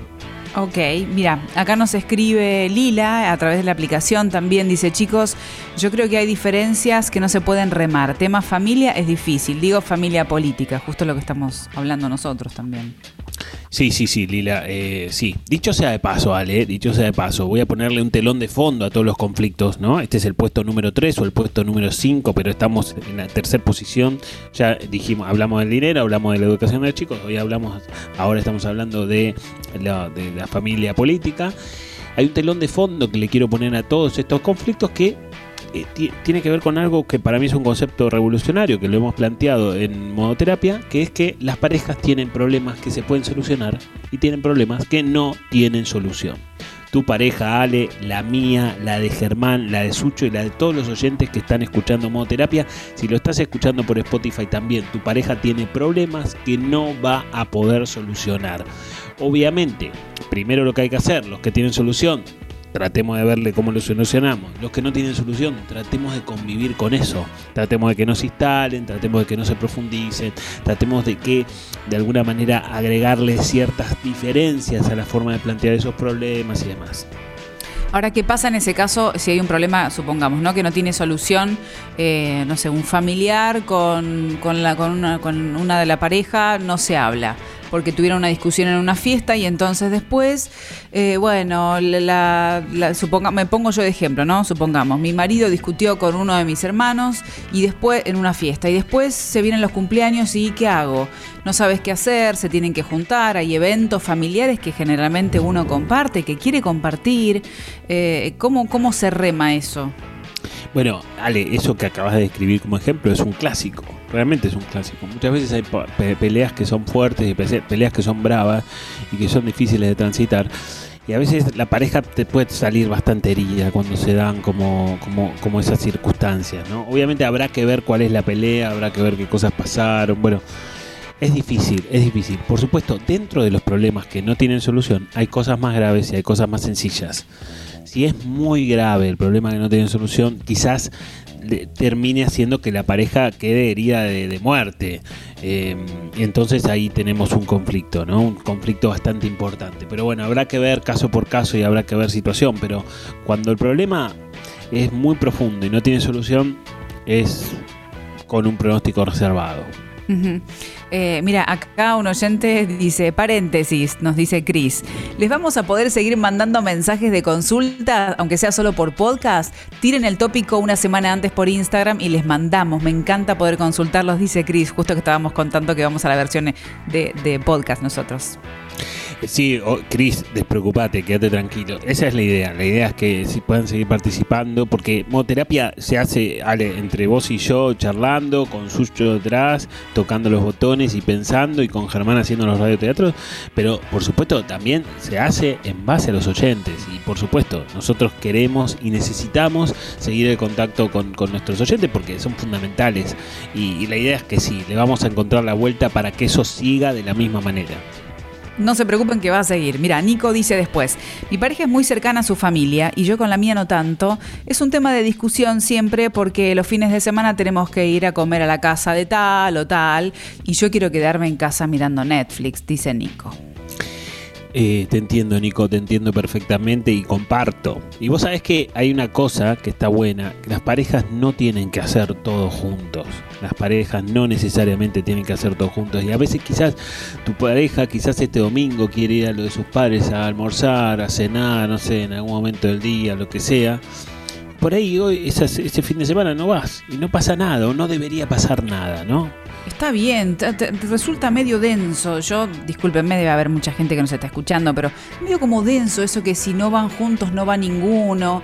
Ok, mira, acá nos escribe Lila a través de la aplicación también, dice chicos, yo creo que hay diferencias que no se pueden remar. Tema familia es difícil, digo familia política, justo lo que estamos hablando nosotros también. Sí, sí, sí, Lila, eh, sí. Dicho sea de paso, Ale, dicho sea de paso, voy a ponerle un telón de fondo a todos los conflictos, ¿no? Este es el puesto número 3 o el puesto número 5, pero estamos en la tercera posición. Ya dijimos, hablamos del dinero, hablamos de la educación de los chicos, hoy hablamos, ahora estamos hablando de la, de la familia política. Hay un telón de fondo que le quiero poner a todos estos conflictos que tiene que ver con algo que para mí es un concepto revolucionario, que lo hemos planteado en modoterapia, que es que las parejas tienen problemas que se pueden solucionar y tienen problemas que no tienen solución. Tu pareja, Ale, la mía, la de Germán, la de Sucho y la de todos los oyentes que están escuchando modoterapia, si lo estás escuchando por Spotify también, tu pareja tiene problemas que no va a poder solucionar. Obviamente, primero lo que hay que hacer, los que tienen solución, tratemos de verle cómo lo solucionamos. Los que no tienen solución, tratemos de convivir con eso. Tratemos de que no se instalen, tratemos de que no se profundicen, tratemos de que de alguna manera agregarle ciertas diferencias a la forma de plantear esos problemas y demás. Ahora, ¿qué pasa en ese caso si hay un problema, supongamos, ¿no? Que no tiene solución, eh, no sé, un familiar con, una, con una de la pareja no se habla? Porque tuvieron una discusión en una fiesta y entonces después, eh, bueno, la, la- suponga- me pongo yo de ejemplo, ¿no? Supongamos, mi marido discutió con uno de mis hermanos y después en una fiesta y después se vienen los cumpleaños y ¿qué hago? No sabes qué hacer, se tienen que juntar, hay eventos familiares que generalmente uno comparte, que quiere compartir. Eh, ¿cómo, ¿Cómo se rema eso? Bueno, Ale, eso que acabas de describir como ejemplo es un clásico. Realmente es un clásico. Muchas veces hay peleas que son fuertes y peleas que son bravas y que son difíciles de transitar. Y a veces la pareja te puede salir bastante herida cuando se dan como, como, como esas circunstancias, ¿no? Obviamente habrá que ver cuál es la pelea, habrá que ver qué cosas pasaron. Bueno, es difícil, es difícil. Por supuesto, dentro de los problemas que no tienen solución, hay cosas más graves y hay cosas más sencillas. Si es muy grave el problema que no tiene solución, quizás termine haciendo que la pareja quede herida de, muerte. Eh, entonces ahí tenemos un conflicto, ¿no? Un conflicto bastante importante. Pero bueno, habrá que ver caso por caso y habrá que ver situación. Pero cuando el problema es muy profundo y no tiene solución, es con un pronóstico reservado. Eh, mira, acá un oyente dice, paréntesis, nos dice Cris, les vamos a poder seguir mandando mensajes de consulta, aunque sea solo por podcast. Tiren el tópico una semana antes por Instagram y les mandamos. Me encanta poder consultarlos, dice Cris, justo que estábamos contando que vamos a la versión de, de podcast nosotros. Sí, oh, Cris, despreocupate, quédate tranquilo. Esa es la idea. La idea es que si puedan seguir participando, porque modoterapia se hace Ale, entre vos y yo charlando, con Sucho detrás, tocando los botones y pensando, y con Germán haciendo los radioteatros. Pero por supuesto también se hace en base a los oyentes. Y por supuesto, nosotros queremos y necesitamos seguir el contacto con, con nuestros oyentes porque son fundamentales. Y, y la idea es que sí, le vamos a encontrar la vuelta para que eso siga de la misma manera. No se preocupen que va a seguir. Mira, Nico dice después, mi pareja es muy cercana a su familia y yo con la mía no tanto. Es un tema de discusión siempre porque los fines de semana tenemos que ir a comer a la casa de tal o tal y yo quiero quedarme en casa mirando Netflix, dice Nico. Eh, te entiendo, Nico, te entiendo perfectamente y comparto. Y vos sabés que hay una cosa que está buena, que las parejas no tienen que hacer todo juntos. Las parejas no necesariamente tienen que hacer todo juntos. Y a veces quizás tu pareja, quizás este domingo quiere ir a lo de sus padres a almorzar, a cenar, no sé, en algún momento del día, lo que sea. Por ahí hoy, esas- ese fin de semana no vas y no pasa nada, o no debería pasar nada, ¿no? Está bien, resulta medio denso. Yo, discúlpenme, debe haber mucha gente que nos está escuchando, pero medio como denso eso que si no van juntos no va ninguno.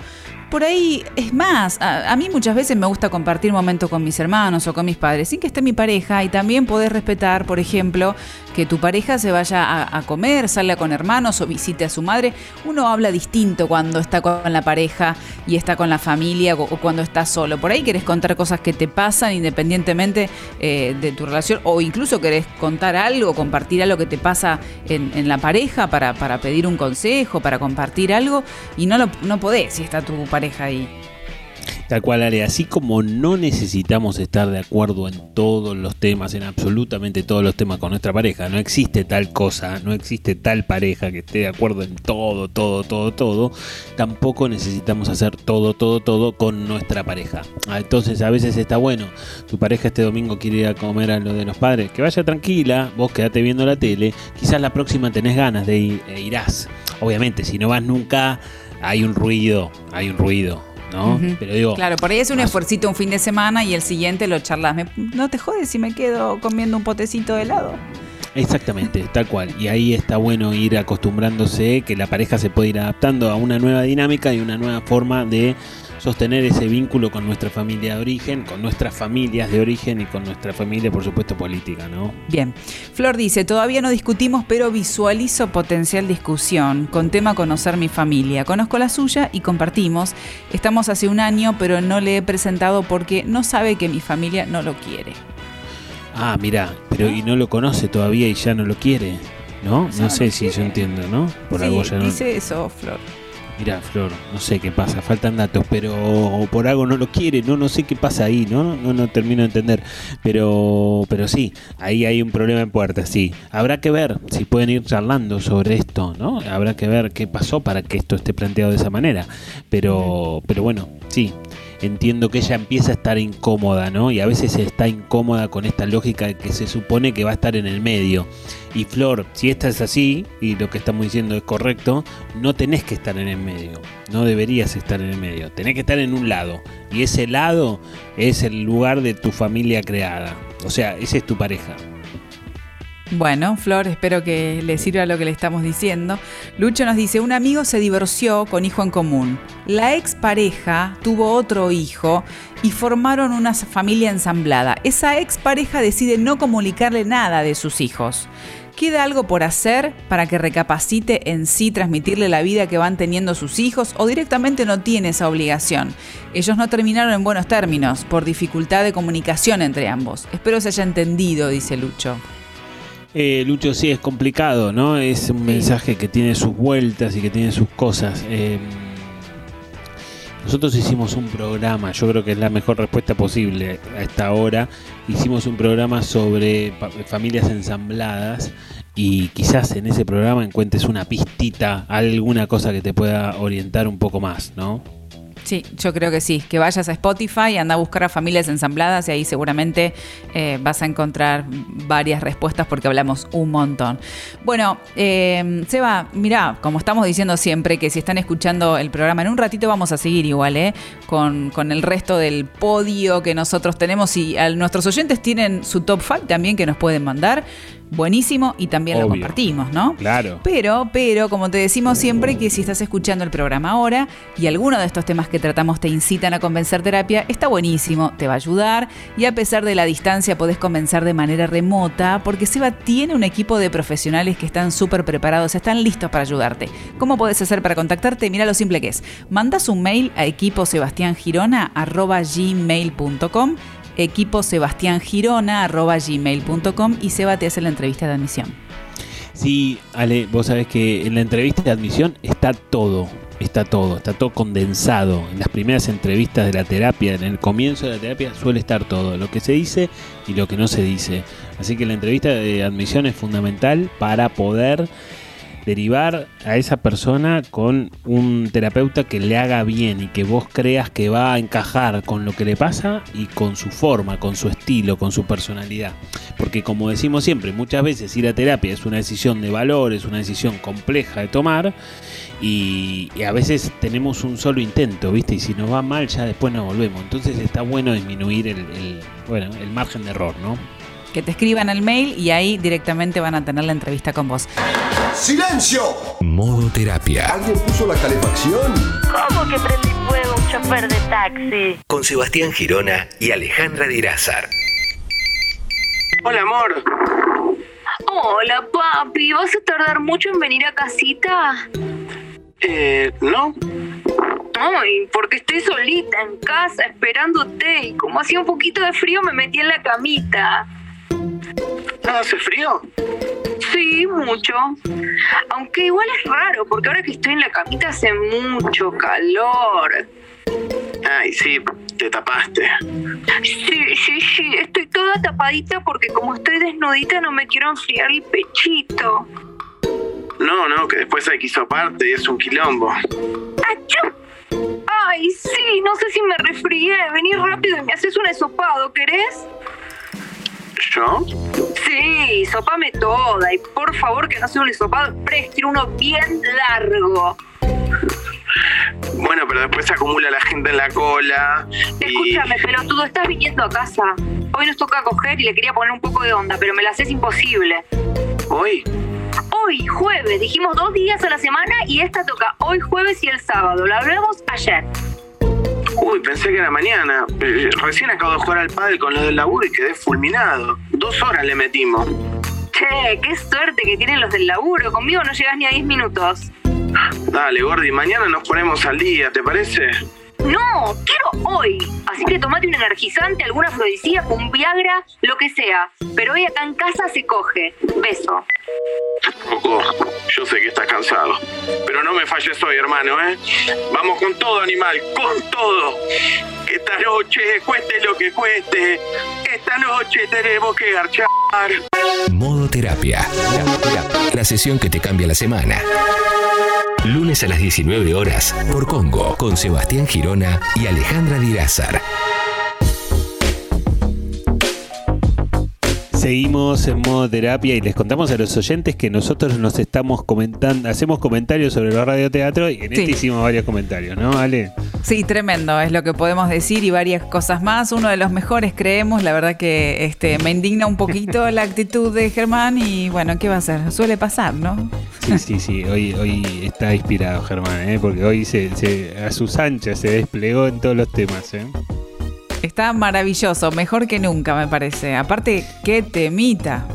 Por ahí, es más, a, mí muchas veces me gusta compartir momentos con mis hermanos o con mis padres, sin que esté mi pareja, y también podés respetar, por ejemplo, que tu pareja se vaya a, comer, salga con hermanos o visite a su madre. Uno habla distinto cuando está con la pareja y está con la familia o, o cuando está solo. Por ahí querés contar cosas que te pasan independientemente eh, de tu relación o incluso querés contar algo, compartir algo que te pasa en, en la pareja para, para pedir un consejo, para compartir algo y no, lo, no podés si está tu pareja ahí. Tal cual, Ale, así como no necesitamos estar de acuerdo en todos los temas, en absolutamente todos los temas con nuestra pareja, no existe tal cosa, no existe tal pareja que esté de acuerdo en todo, todo, todo, todo, tampoco necesitamos hacer todo, todo, todo con nuestra pareja. Ah, Entonces a veces está bueno, tu pareja este domingo quiere ir a comer a lo de los padres, que vaya tranquila, vos quedate viendo la tele, quizás la próxima tenés ganas de ir, e irás. Obviamente, si no vas nunca, hay un ruido, hay un ruido. ¿no? Pero digo, Claro, por ahí es un esfuercito un fin de semana y el siguiente lo charlas. Me- no te jodes si me quedo comiendo un potecito de helado. Exactamente, tal cual. Y ahí está bueno ir acostumbrándose, que la pareja se puede ir adaptando a una nueva dinámica y una nueva forma de sostener ese vínculo con nuestra familia de origen, con nuestras familias de origen y con nuestra familia, por supuesto, política, ¿no? Bien. Flor dice, todavía no discutimos, pero visualizo potencial discusión con tema conocer mi familia. Conozco la suya y compartimos. Estamos hace un año, pero no le he presentado porque no sabe que mi familia no lo quiere. Ah, mira, pero y no lo conoce todavía y ya no lo quiere, ¿no? No no sé si yo quiere. entiendo, ¿no? Por Sí, algo ya no. dice eso, Flor. Mira, Flor, no sé qué pasa, faltan datos, pero por algo no lo quiere, no, no sé qué pasa ahí, ¿no? No, no termino de entender. Pero, pero sí, ahí hay un problema en puerta, sí. Habrá que ver si pueden ir charlando sobre esto, ¿no? Habrá que ver qué pasó para que esto esté planteado de esa manera. Pero, pero bueno, sí. Entiendo que ella empieza a estar incómoda, ¿no? Y a veces está incómoda con esta lógica que se supone que va a estar en el medio. Y Flor, si esta es así, y lo que estamos diciendo es correcto, no tenés que estar en el medio. No deberías estar en el medio. Tenés que estar en un lado. Y ese lado es el lugar de tu familia creada. O sea, esa es tu pareja. Bueno, Flor, espero que le sirva lo que le estamos diciendo. Lucho nos dice, un amigo se divorció con hijo en común. La expareja tuvo otro hijo y formaron una familia ensamblada. Esa expareja decide no comunicarle nada de sus hijos. ¿Queda algo por hacer para que recapacite en sí transmitirle la vida que van teniendo sus hijos o directamente no tiene esa obligación? Ellos no terminaron en buenos términos por dificultad de comunicación entre ambos. Espero se haya entendido, dice Lucho. Eh, Lucho, sí, es complicado, ¿no? Es un mensaje que tiene sus vueltas y que tiene sus cosas. Eh, nosotros hicimos un programa, yo creo que es la mejor respuesta posible a esta hora. Hicimos un programa sobre familias ensambladas y quizás en ese programa encuentres una pistita, alguna cosa que te pueda orientar un poco más, ¿no? Sí, yo creo que sí. Que vayas a Spotify, anda a buscar a familias ensambladas y ahí seguramente eh, vas a encontrar varias respuestas porque hablamos un montón. Bueno, eh, Seba, mirá, como estamos diciendo siempre, que si están escuchando el programa, en un ratito vamos a seguir igual, ¿eh? Con, con el resto del podio que nosotros tenemos y a nuestros oyentes tienen su top 5 también que nos pueden mandar. Buenísimo y también lo compartimos, ¿no? Claro. Pero, pero, como te decimos siempre, que si estás escuchando el programa ahora y alguno de estos temas que tratamos te incitan a comenzar terapia, está buenísimo, te va a ayudar y a pesar de la distancia podés comenzar de manera remota porque Seba tiene un equipo de profesionales que están súper preparados, están listos para ayudarte. ¿Cómo podés hacer para contactarte? Mira lo simple que es. Mandas un mail a equiposebastiangirona.gmail.com equipo gmail.com y Seba te hace la entrevista de admisión. Sí, Ale, vos sabés que en la entrevista de admisión está todo, está todo, está todo condensado. En las primeras entrevistas de la terapia, en el comienzo de la terapia, suele estar todo, lo que se dice y lo que no se dice. Así que la entrevista de admisión es fundamental para poder derivar a esa persona con un terapeuta que le haga bien y que vos creas que va a encajar con lo que le pasa y con su forma, con su estilo, con su personalidad. Porque como decimos siempre, muchas veces ir a terapia es una decisión de valor, es una decisión compleja de tomar y, a veces tenemos un solo intento, ¿viste? Y si nos va mal ya después no volvemos. Entonces está bueno disminuir el, el- bueno, el margen de error, ¿no? Que te escriban al mail y ahí directamente van a tener la entrevista con vos. ¡Silencio! Modo terapia. ¿Alguien puso la calefacción? ¿Cómo que prendí fuego? chofer de taxi. Con Sebastián Girona y Alejandra Dirázar. Hola, amor. Hola, papi. ¿Vas a tardar mucho en venir a casita? Eh, ¿no? Ay, porque estoy solita en casa esperándote y como hacía un poquito de frío me metí en la camita. ¿No hace frío? Sí, mucho. Aunque igual es raro porque ahora que estoy en la camita hace mucho calor. Ay, sí, te tapaste. Sí, sí, sí, estoy toda tapadita porque como estoy desnudita no me quiero enfriar el pechito. No, no, que después hay que hisoparte y es un quilombo. ¡Achú! Ay, sí, no sé si me resfrié. Vení rápido y me haces un esopado, ¿querés? ¿Yo? Sí, sopame toda y por favor que no sea un hisopado express, quiero uno bien largo. Bueno, pero después se acumula la gente en la cola. Y... Escúchame, pelotudo, estás viniendo a casa. Hoy nos toca coger y le quería poner un poco de onda, pero me la haces imposible. ¿Hoy? Hoy, jueves, dijimos dos días a la semana y esta toca hoy jueves y el sábado. Lo hablamos ayer. Uy, pensé que era mañana. Eh, Recién acabo de jugar al pádel con los del laburo y quedé fulminado. Dos horas le metimos. Che, qué suerte que tienen los del laburo. Conmigo no llegas ni a 10 minutos. Dale, Gordi, mañana nos ponemos al día, ¿te parece? No, quiero hoy. Así que tomate un energizante, alguna afrodisíaco, un Viagra, lo que sea. Pero hoy acá en casa se coge. Beso. Coco, yo sé que estás cansado. Pero no me falles hoy, hermano, ¿eh? Vamos con todo, animal, con todo. Esta noche, cueste lo que cueste, esta noche tenemos que garchar. Modo terapia. La sesión que te cambia la semana. Lunes a las 19 horas por Congo con Sebastián Girona y Alejandra Dirázar. Seguimos en modo terapia y les contamos a los oyentes que nosotros nos estamos comentando, hacemos comentarios sobre los radioteatros y en Sí. este hicimos varios comentarios, ¿no, Ale? Sí, tremendo, es lo que podemos decir y varias cosas más. Uno de los mejores creemos, la verdad que este, me indigna un poquito la actitud de Germán y bueno, ¿qué va a hacer? Suele pasar, ¿no? Sí, sí, sí, hoy, hoy está inspirado Germán, ¿eh? porque hoy se, se- a sus anchas se desplegó en todos los temas. ¿eh? Está maravilloso, mejor que nunca me parece. Aparte, qué temita.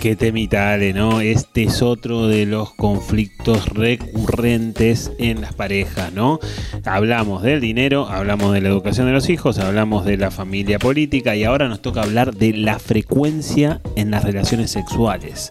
Qué temita, Ale, ¿no? Este es otro de los conflictos recurrentes en las parejas, ¿no? Hablamos del dinero, hablamos de la educación de los hijos, hablamos de la familia política y ahora nos toca hablar de la frecuencia en las relaciones sexuales.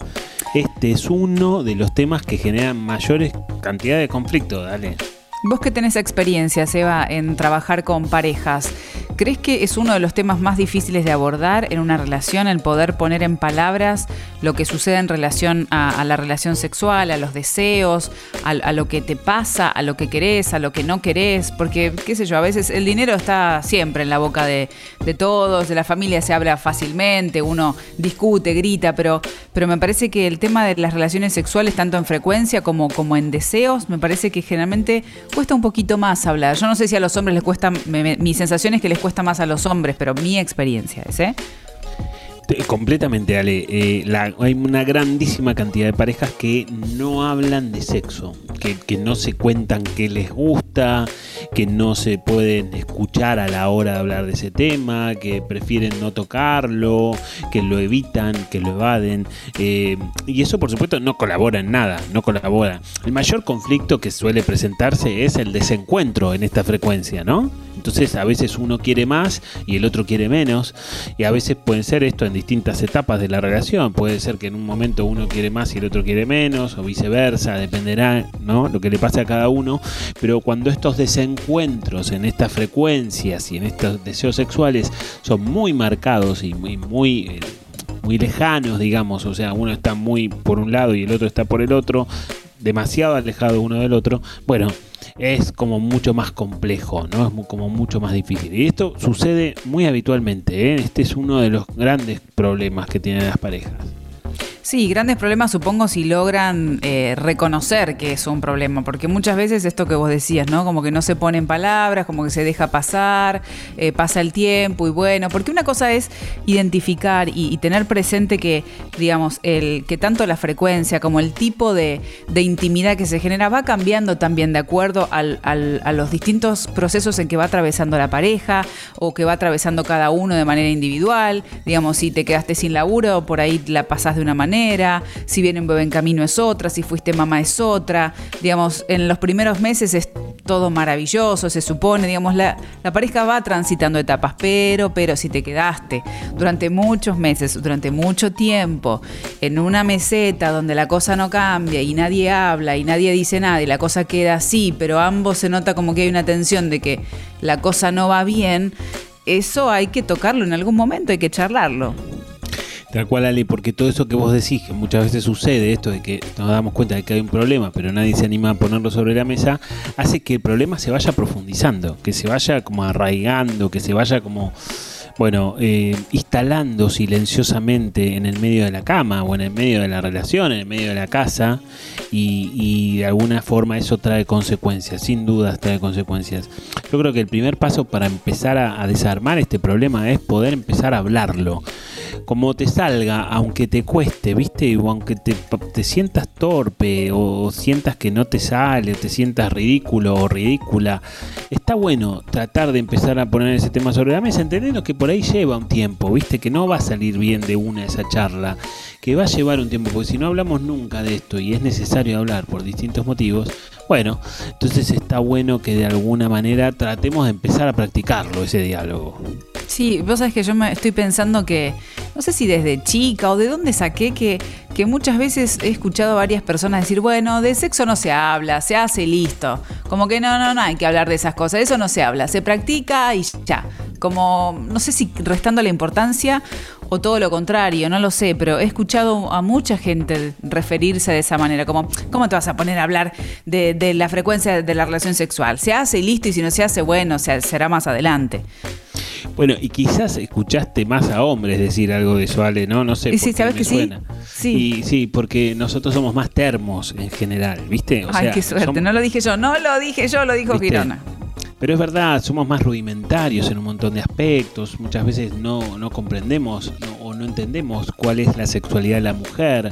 Este es uno de los temas que generan mayores cantidades de conflictos, dale. Vos que tenés experiencia, Seba, en trabajar con parejas, ¿crees que es uno de los temas más difíciles de abordar en una relación, el poder poner en palabras lo que sucede en relación a, la relación sexual, a los deseos, a, a lo que te pasa, a lo que querés, a lo que no querés? Porque, qué sé yo, a veces el dinero está siempre en la boca de, de todos, de la familia se habla fácilmente, uno discute, grita, pero, pero me parece que el tema de las relaciones sexuales, tanto en frecuencia como, como en deseos, me parece que generalmente cuesta un poquito más hablar. Yo no sé si a los hombres les cuesta, mi sensación es que les cuesta más a los hombres, pero mi experiencia es, ¿eh? Te- Completamente, Ale. Eh, la- hay una grandísima cantidad de parejas que no hablan de sexo, que, que no se cuentan qué les gusta, que no se pueden escuchar a la hora de hablar de ese tema, que prefieren no tocarlo, que lo evitan, que lo evaden. eh, y eso, por supuesto, no colabora en nada, no colabora. El mayor conflicto que suele presentarse es el desencuentro en esta frecuencia, ¿no? Entonces a veces uno quiere más y el otro quiere menos y a veces puede ser esto en distintas etapas de la relación. Puede ser que en un momento uno quiere más y el otro quiere menos o viceversa, dependerá, ¿no? Lo que le pase a cada uno. Pero cuando estos desencuentros en estas frecuencias y en estos deseos sexuales son muy marcados y muy, muy eh, muy lejanos, digamos, o sea, uno está muy por un lado y el otro está por el otro, demasiado alejado uno del otro, bueno, es como mucho más complejo, ¿no? Es como mucho más difícil. Y esto sucede muy habitualmente, ¿eh? Este es uno de los grandes problemas que tienen las parejas. Sí, grandes problemas supongo si logran eh, reconocer que es un problema, porque muchas veces esto que vos decías, ¿no? Como que no se ponen palabras, como que se deja pasar, eh, pasa el tiempo y bueno, porque una cosa es identificar y, tener presente que, digamos, el que tanto la frecuencia como el tipo de, de intimidad que se genera va cambiando también de acuerdo al- al- a los distintos procesos en que va atravesando la pareja o que va atravesando cada uno de manera individual. Digamos, si te quedaste sin laburo, por ahí la pasás de una manera, si viene un bebé en camino es otra, si fuiste mamá es otra. Digamos, en los primeros meses es todo maravilloso, se supone, digamos, la, la pareja va transitando etapas, pero, pero si te quedaste durante muchos meses, durante mucho tiempo, en una meseta donde la cosa no cambia y nadie habla y nadie dice nada y la cosa queda así, pero ambos se nota como que hay una tensión de que la cosa no va bien, eso hay que tocarlo en algún momento, hay que charlarlo. Tal cual, Ale, porque todo eso que vos decís, que muchas veces sucede, esto de que nos damos cuenta de que hay un problema, pero nadie se anima a ponerlo sobre la mesa, hace que el problema se vaya profundizando, que se vaya como arraigando, que se vaya como, bueno, eh, instalando silenciosamente en el medio de la cama o en el medio de la relación, en el medio de la casa, y, de alguna forma eso trae consecuencias, sin dudas trae consecuencias. Yo creo que el primer paso para empezar a, a desarmar este problema es poder empezar a hablarlo como te salga, aunque te cueste, ¿viste? O aunque te, te sientas torpe o sientas que no te sale, o te sientas ridículo o ridícula, está bueno tratar de empezar a poner ese tema sobre la mesa, entendiendo que por ahí lleva un tiempo, ¿viste? Que no va a salir bien de una esa charla, que va a llevar un tiempo, porque si no hablamos nunca de esto y es necesario hablar por distintos motivos, bueno, entonces está bueno que de alguna manera tratemos de empezar a practicarlo, ese diálogo. Sí, vos sabés que yo me estoy pensando que, no sé si desde chica o de dónde saqué que, que muchas veces he escuchado a varias personas decir, bueno, de sexo no se habla, se hace listo. Como que no, no, no hay que hablar de esas cosas, eso no se habla, se practica y ya. Como, no sé si restando la importancia o todo lo contrario, no lo sé, pero he escuchado a mucha gente referirse de esa manera, como, ¿cómo te vas a poner a hablar de, de la frecuencia de la relación sexual? Se hace y listo, y si no se hace, bueno, se- será más adelante. Bueno, y quizás escuchaste más a hombres decir algo de eso, Ale, ¿no? No sé. Y sí, ¿sabes que sí? suena. Sí. Y sí, porque nosotros somos más termos en general, ¿viste? O Ay, sea, qué suerte, somos- no lo dije yo, no lo dije yo, lo dijo ¿Viste? Girona. Pero es verdad, somos más rudimentarios en un montón de aspectos. Muchas veces no, no comprendemos no- no entendemos cuál es la sexualidad de la mujer,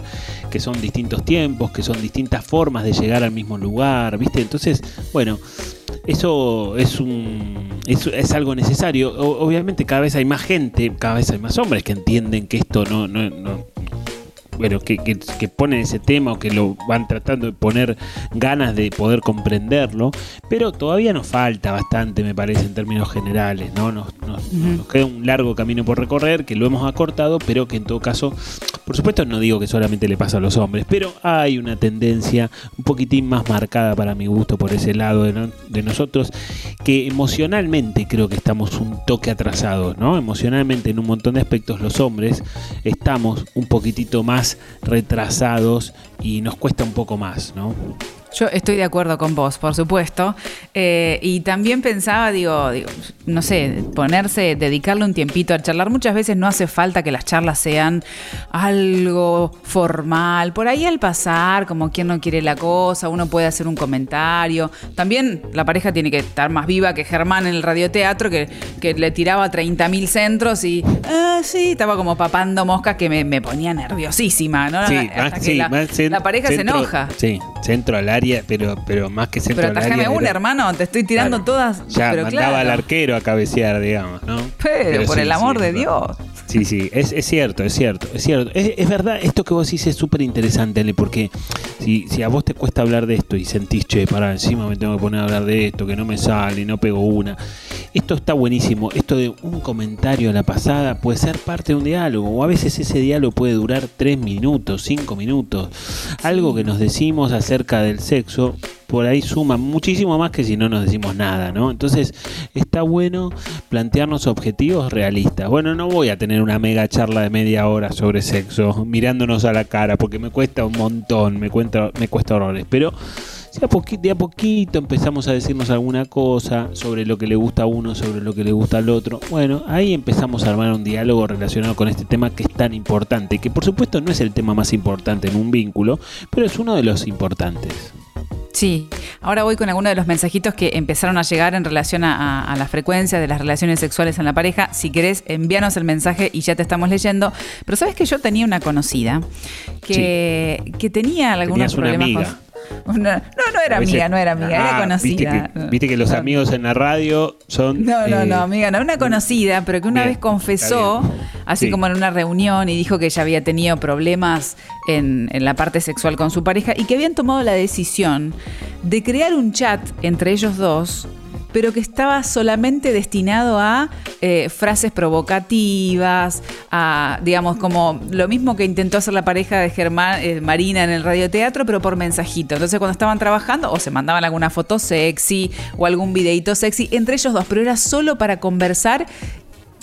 que son distintos tiempos, que son distintas formas de llegar al mismo lugar, ¿viste? Entonces, bueno, eso es un es, es algo necesario. Obviamente cada vez hay más gente, cada vez hay más hombres que entienden que esto no, no, no- bueno, que, que, que ponen ese tema o que lo van tratando de poner ganas de poder comprenderlo, pero todavía nos falta bastante, me parece, en términos generales, ¿no? Nos, nos- nos queda un largo camino por recorrer, que lo hemos acortado, pero que en todo caso, por supuesto no digo que solamente le pasa a los hombres, pero hay una tendencia un poquitín más marcada para mi gusto por ese lado de, no- de nosotros, que emocionalmente creo que estamos un toque atrasados, ¿no? Emocionalmente en un montón de aspectos los hombres estamos un poquitito más retrasados y nos cuesta un poco más, ¿no? Yo estoy de acuerdo con vos, por supuesto. Eh, y también pensaba, digo, digo, no sé, ponerse, dedicarle un tiempito a charlar. Muchas veces no hace falta que las charlas sean algo formal. Por ahí al pasar, como quien no quiere la cosa, uno puede hacer un comentario. También la pareja tiene que estar más viva que Germán en el radioteatro, que, que le tiraba 30.000 centros y, ah, sí, estaba como papando moscas que me, me ponía nerviosísima, ¿no? Sí, Hasta más- que sí, la, más cen- la pareja se centro- enoja. Sí, centro al área, pero, pero más que centro Pero atajame una, hermano, te estoy tirando Claro. todas. Ya pero mandaba claro. al arquero a cabecear, digamos, ¿no? Pero, por sí, el amor sí, de Dios. Sí, sí, es, es cierto, es cierto, es cierto. Es, es verdad, esto que vos decís es súper interesante, Ale, porque si, si a vos te cuesta hablar de esto y sentís, che, para encima me tengo que poner a hablar de esto, que no me sale, no pego una. Esto está buenísimo. Esto de un comentario a la pasada puede ser parte de un diálogo, o a veces ese diálogo puede durar tres minutos, cinco minutos. Algo que nos decimos acerca del sexo por ahí suma muchísimo más que si no nos decimos nada, ¿no? Entonces está bueno plantearnos objetivos realistas. Bueno, no voy a tener una mega charla de media hora sobre sexo mirándonos a la cara porque me cuesta un montón, me cuesta, me cuesta horrores, pero de a poquito empezamos a decirnos alguna cosa sobre lo que le gusta a uno, sobre lo que le gusta al otro, bueno, ahí empezamos a armar un diálogo relacionado con este tema que es tan importante, que por supuesto no es el tema más importante en un vínculo, pero es uno de los importantes. Sí, ahora voy con algunos de los mensajitos que empezaron a llegar en relación a, a- a la frecuencia de las relaciones sexuales en la pareja. Si querés, envíanos el mensaje y ya te estamos leyendo. Pero sabes que yo tenía una conocida que, que tenía algunos Tenías una problemas amiga. con. Una- no, no era veces- amiga, no era amiga, era Ah, conocida. Viste que, viste que los amigos en la radio son... No, no, eh, no, amiga, no, una conocida, pero que una bien, vez confesó, así Sí. como en una reunión, y dijo que ella había tenido problemas en, en la parte sexual con su pareja y que habían tomado la decisión de crear un chat entre ellos dos pero que estaba solamente destinado a eh, frases provocativas, a, digamos, como lo mismo que intentó hacer la pareja de Germán, eh, Marina en el radioteatro, pero por mensajito. Entonces, cuando estaban trabajando, o se mandaban alguna foto sexy o algún videito sexy entre ellos dos, pero era solo para conversar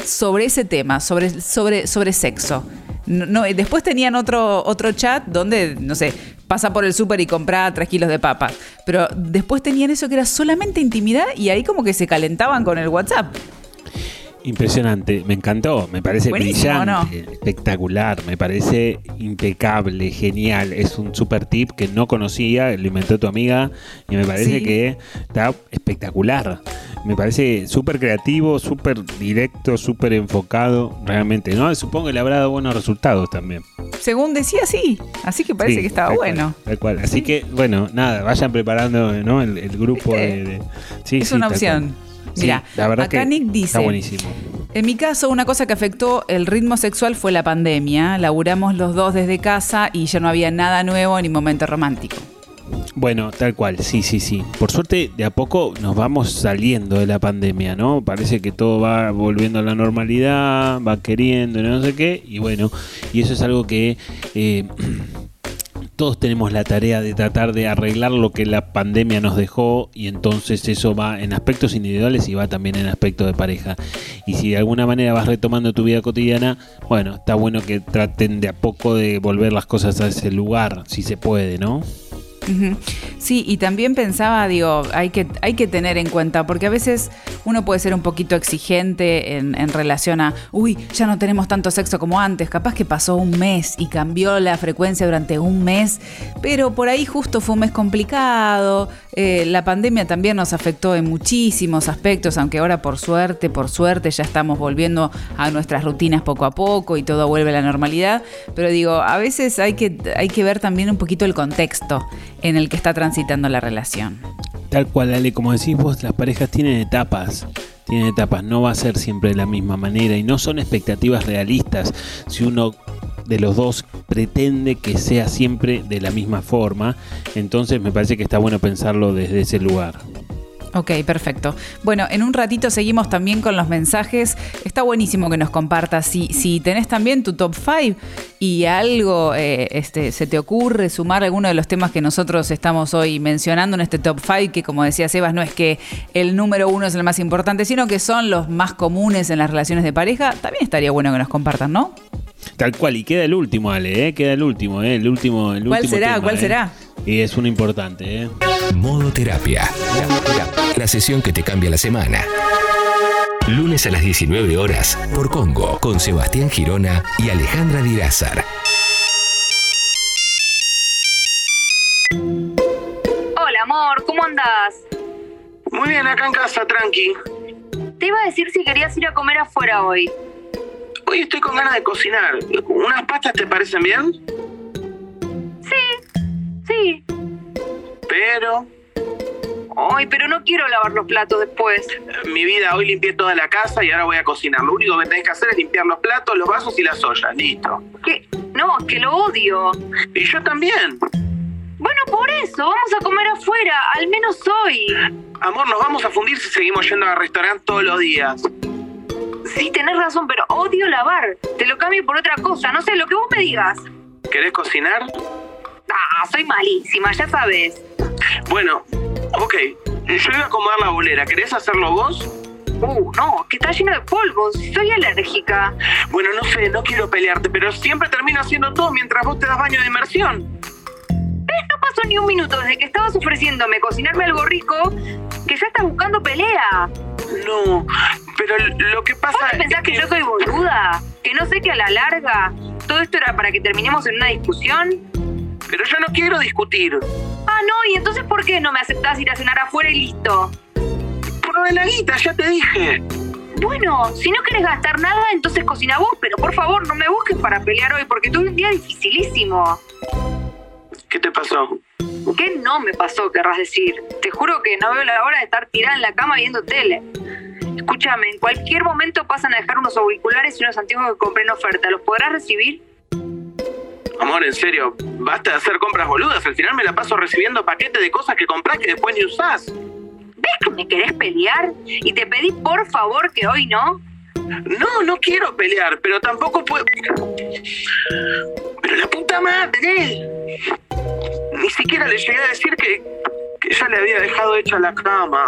sobre ese tema, sobre, sobre, sobre sexo. No, no, después tenían otro, otro chat donde, no sé, pasa por el súper y compra tres kilos de papas. Pero después tenían eso que era solamente intimidad y ahí como que se calentaban con el WhatsApp. Impresionante, me encantó, me parece Buenísimo, brillante, espectacular, me parece impecable, genial, es un super tip que no conocía, lo inventó tu amiga y me parece Sí. que está espectacular, me parece súper creativo, súper directo, súper enfocado, realmente, ¿no? Supongo que le habrá dado buenos resultados también. Según decía, sí. Así que parece Sí, que estaba tal cual, bueno. tal cual. Así que, bueno, nada, vayan preparando ¿no? el, el grupo de, de- sí, es una tal opción. Sí, Mira, la verdad acá que Nick dice, está buenísimo. En mi caso, una cosa que afectó el ritmo sexual fue la pandemia. Laburamos los dos desde casa y ya no había nada nuevo ni momento romántico. Bueno, tal cual, sí, sí, sí. Por suerte, de a poco nos vamos saliendo de la pandemia, ¿no? Parece que todo va volviendo a la normalidad, va queriendo, no sé qué, y bueno, y eso es algo que eh, todos tenemos la tarea de tratar de arreglar lo que la pandemia nos dejó, y entonces eso va en aspectos individuales y va también en aspectos de pareja. Y si de alguna manera vas retomando tu vida cotidiana, bueno, está bueno que traten de a poco de volver las cosas a ese lugar, si se puede, ¿no? Sí, y también pensaba, digo, hay que, hay que tener en cuenta, porque a veces uno puede ser un poquito exigente en, en relación a, uy, ya no tenemos tanto sexo como antes, capaz que pasó un mes y cambió la frecuencia durante un mes, pero por ahí justo fue un mes complicado, eh, la pandemia también nos afectó en muchísimos aspectos, aunque ahora por suerte, por suerte ya estamos volviendo a nuestras rutinas poco a poco y todo vuelve a la normalidad, pero digo, a veces hay que, hay que ver también un poquito el contexto en el que está transitando la relación. Tal cual, Ale, como decís vos, las parejas tienen etapas. Tienen etapas, no va a ser siempre de la misma manera y no son expectativas realistas si uno de los dos pretende que sea siempre de la misma forma. Entonces me parece que está bueno pensarlo desde ese lugar. Ok, perfecto. Bueno, en un ratito seguimos también con los mensajes. Está buenísimo que nos compartas. Si, si tenés también tu top 5 y algo eh, este, se te ocurre sumar alguno de los temas que nosotros estamos hoy mencionando en este top 5, que como decía Sebas, no es que el número uno es el más importante, sino que son los más comunes en las relaciones de pareja, también estaría bueno que nos compartan, ¿no? Tal cual, y queda el último, Ale, ¿eh? queda el último, ¿eh? el último, el ¿Cuál último será? tema, ¿Cuál ¿eh? será? Y es uno importante, ¿eh? Modo terapia. La sesión que te cambia la semana. Lunes a las 19 horas por Congo con Sebastián Girona y Alejandra Dirázar. Hola, amor, ¿cómo andás? Muy bien, acá en casa, tranqui. Te iba a decir si querías ir a comer afuera hoy. Hoy estoy con ganas de cocinar. ¿Unas pastas te parecen bien? Sí, sí. Pero, Ay, pero no quiero lavar los platos después. mi vida, hoy limpié toda la casa y ahora voy a cocinar. Lo único que tenés que hacer es limpiar los platos, los vasos y las ollas. Listo. ¿Qué? No, es que lo odio. Y yo también. Bueno, por eso, vamos a comer afuera, al menos hoy. Amor, nos vamos a fundir si seguimos yendo al restaurante todos los días. Sí, tenés razón, pero odio lavar. Te lo cambio por otra cosa, no sé, lo que vos me digas. ¿Querés cocinar? Ah, soy malísima, ya sabes. Bueno, ok. Yo iba a acomodar la bolera. ¿Querés hacerlo vos? Uh, no, que está lleno de polvos, soy alérgica. Bueno, no sé, no quiero pelearte, pero siempre termino haciendo todo mientras vos te das baño de inmersión. No pasó ni un minuto desde que estabas ofreciéndome cocinarme algo rico que ya estás buscando pelea. No, pero lo que pasa ¿Vos te pensás que, yo soy boluda? ¿Que no sé que a la larga todo esto era para que terminemos en una discusión? Pero yo no quiero discutir. Ah, no, ¿y entonces por qué no me aceptás ir a cenar afuera y listo? Por lo de la guita, ya te dije. Bueno, si no quieres gastar nada, entonces cocina vos, pero por favor no me busques para pelear hoy porque tuve un día dificilísimo. ¿Qué te pasó? ¿Qué no me pasó, querrás decir? Te juro que no veo la hora de estar tirada en la cama viendo tele. Escúchame, en cualquier momento pasan a dejar unos auriculares y unos anteojos que compré en oferta. ¿Los podrás recibir? Amor, en serio, basta de hacer compras boludas. Al final me la paso recibiendo paquetes de cosas que comprás que después ni usás. ¿Ves que me querés pelear? Y te pedí por favor que hoy no. No, no quiero pelear, pero tampoco puedo. Pero la puta madre. Ni siquiera le llegué a decir que, que ya le había dejado hecha la cama.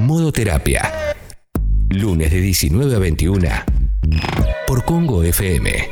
Modo terapia. Lunes de 19 a 21 por Congo FM.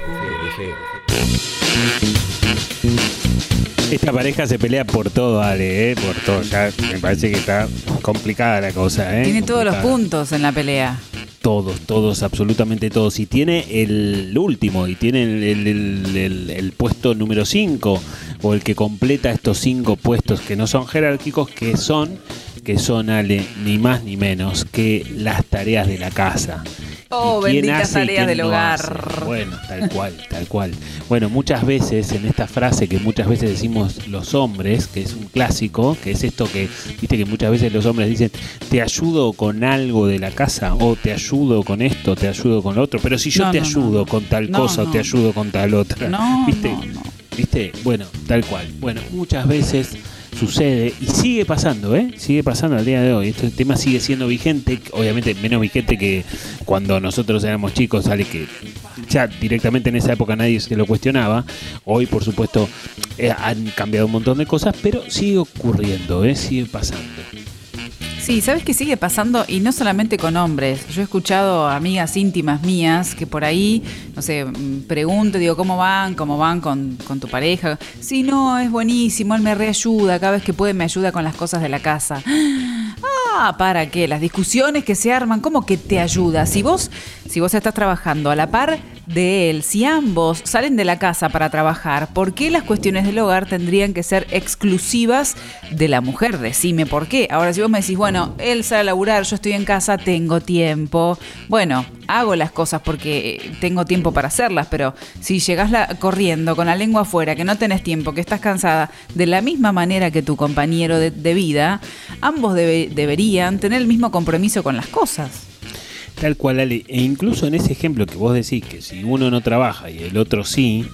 Esta pareja se pelea por todo, Ale, ¿eh? por todo. Ya me parece que está complicada la cosa. ¿eh? Tiene todos los puntos en la pelea. Todos, todos, absolutamente todos. Y tiene el último, y tiene el, puesto número 5, o el que completa estos cinco puestos que no son jerárquicos, que son, que son, Ale, ni más ni menos que las tareas de la casa. Oh, ¿Y quién hace y tareas quién del no hogar. hace? Bueno, tal cual, tal cual. Bueno, muchas veces en esta frase que muchas veces decimos los hombres, que es un clásico, que es esto que, viste que muchas veces los hombres dicen, te ayudo con algo de la casa, o te ayudo con esto, te ayudo con lo otro, pero si yo No, te no, ayudo con tal cosa, o te ayudo con tal otra. No, ¿Viste? no, no. ¿Viste? Bueno, tal cual. Bueno, muchas veces sucede y sigue pasando, ¿eh? Sigue pasando al día de hoy. Este tema sigue siendo vigente, obviamente menos vigente que cuando nosotros éramos chicos, sale que ya directamente en esa época nadie se lo cuestionaba. Hoy, por supuesto, eh, han cambiado un montón de cosas, pero sigue ocurriendo, ¿eh? Sigue pasando. Sí, ¿sabes qué sigue pasando? Y no solamente con hombres. Yo he escuchado amigas íntimas mías que por ahí, no sé, mm, pregunto, digo, ¿cómo van? ¿Cómo van con, con tu pareja? Sí, no, es buenísimo, él me reayuda, cada vez que puede me ayuda con las cosas de la casa. Ah, ¿para qué? Las discusiones que se arman, ¿cómo que te ayuda? Si vos, si vos estás trabajando a la par de él, si ambos salen de la casa para trabajar, ¿por qué las cuestiones del hogar tendrían que ser exclusivas de la mujer? Decime por qué. Ahora, si vos me decís, bueno, él sale a laburar, yo estoy en casa, tengo tiempo. Bueno, hago las cosas porque tengo tiempo para hacerlas, pero si llegás corriendo con la lengua afuera, que no tenés tiempo, que estás cansada, de la misma manera que tu compañero de, vida, ambos debe- deberían tener el mismo compromiso con las cosas. Tal cual, Ale. E incluso en ese ejemplo que vos decís que si uno no trabaja y el otro sí,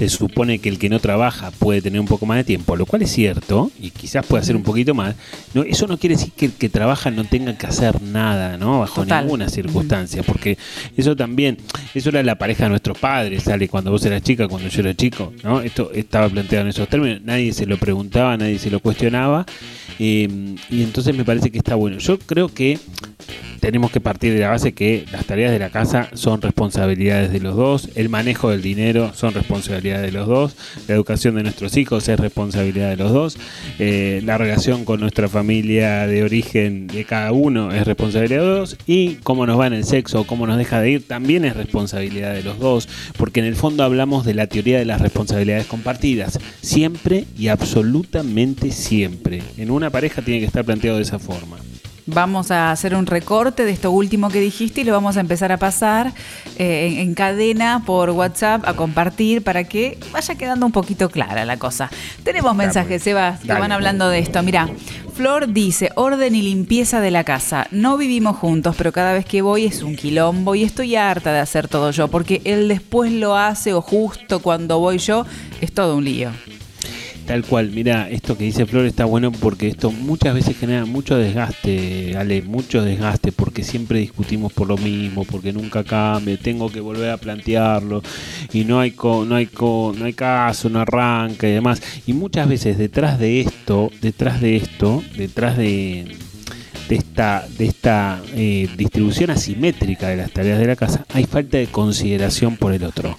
se supone que el que no trabaja puede tener un poco más de tiempo, lo cual es cierto, y quizás puede hacer un poquito más. No, eso no quiere decir que el que trabaja no tenga que hacer nada, ¿no? Bajo Total. ninguna circunstancia, porque eso también, eso era la pareja de nuestros padres, sale cuando vos eras chica, cuando yo era chico, ¿no? Esto estaba planteado en esos términos, nadie se lo preguntaba, nadie se lo cuestionaba, eh, y entonces me parece que está bueno. Yo creo que tenemos que partir de la base que las tareas de la casa son responsabilidades de los dos, el manejo del dinero son responsabilidades de los dos, la educación de nuestros hijos es responsabilidad de los dos, eh, la relación con nuestra familia de origen de cada uno es responsabilidad de los dos. Y cómo nos va en el sexo cómo nos deja de ir también es responsabilidad de los dos, porque en el fondo hablamos de la teoría de las responsabilidades compartidas, siempre y absolutamente siempre. En una pareja tiene que estar planteado de esa forma. Vamos a hacer un recorte de esto último que dijiste y lo vamos a empezar a pasar eh, en, en cadena por WhatsApp a compartir para que vaya quedando un poquito clara la cosa. Tenemos mensajes, Sebas, que Dale. van hablando de esto. Mira, Flor dice, orden y limpieza de la casa. No vivimos juntos, pero cada vez que voy es un quilombo y estoy harta de hacer todo yo, porque él después lo hace o justo cuando voy yo, es todo un lío. Tal cual, mira, esto que dice Flor está bueno porque esto muchas veces genera mucho desgaste, Ale, mucho desgaste, porque siempre discutimos por lo mismo, porque nunca cambia, tengo que volver a plantearlo y no hay co- no hay co- no hay caso, no arranca y demás. Y muchas veces detrás de esto, detrás de esto, detrás de de esta, de esta eh, distribución asimétrica de las tareas de la casa, hay falta de consideración por el otro.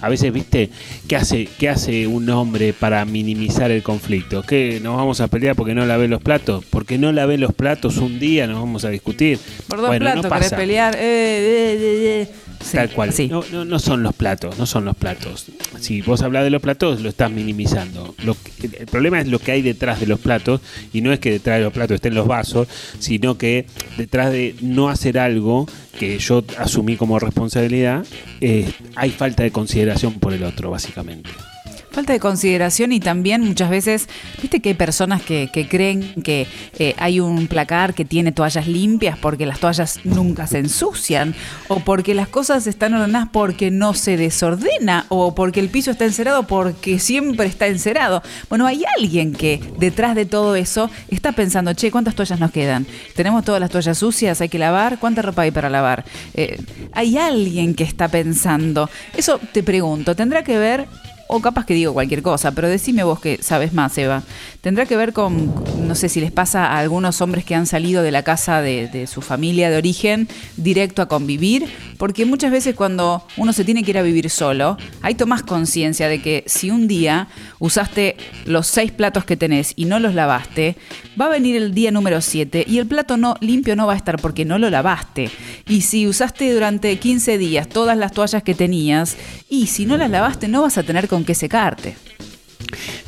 A veces, viste, ¿qué hace, qué hace un hombre para minimizar el conflicto? ¿Qué nos vamos a pelear porque no lavé los platos? Porque no lavé los platos un día nos vamos a discutir. Por dos Bueno, no platos, querés pasa. pelear. Eh, eh, eh, eh. Sí, Tal cual. Sí. No, no, no son los platos, no son los platos. Si vos hablas de los platos, lo estás minimizando. Lo que- el problema es lo que hay detrás de los platos, y no es que detrás de los platos estén los vasos, sino que detrás de no hacer algo que yo asumí como responsabilidad, eh, hay falta de consideración por el otro, básicamente. Falta de consideración y también muchas veces, viste que hay personas que, creen que eh, hay un placar que tiene toallas limpias porque las toallas nunca se ensucian o porque las cosas están ordenadas porque no se desordena o porque el piso está encerado porque siempre está encerado. Bueno, hay alguien que detrás de todo eso está pensando, che, ¿cuántas toallas nos quedan? ¿Tenemos todas las toallas sucias? ¿Hay que lavar? ¿Cuánta ropa hay para lavar? Eh, hay alguien que está pensando. Eso te pregunto, ¿tendrá que ver o capaz que digo cualquier cosa, pero decime vos que sabes más, Eva. ¿Tendrá que ver con, no sé si les pasa a algunos hombres que han salido de la casa de, su familia de origen directo a convivir? Porque muchas veces cuando uno se tiene que ir a vivir solo, ahí tomás conciencia de que si un día usaste los seis platos que tenés y no los lavaste, va a venir el día número 7 y el plato no limpio no va a estar porque no lo lavaste. Y si usaste durante 15 días todas las toallas que tenías y si no las lavaste no vas a tener con qué secarte.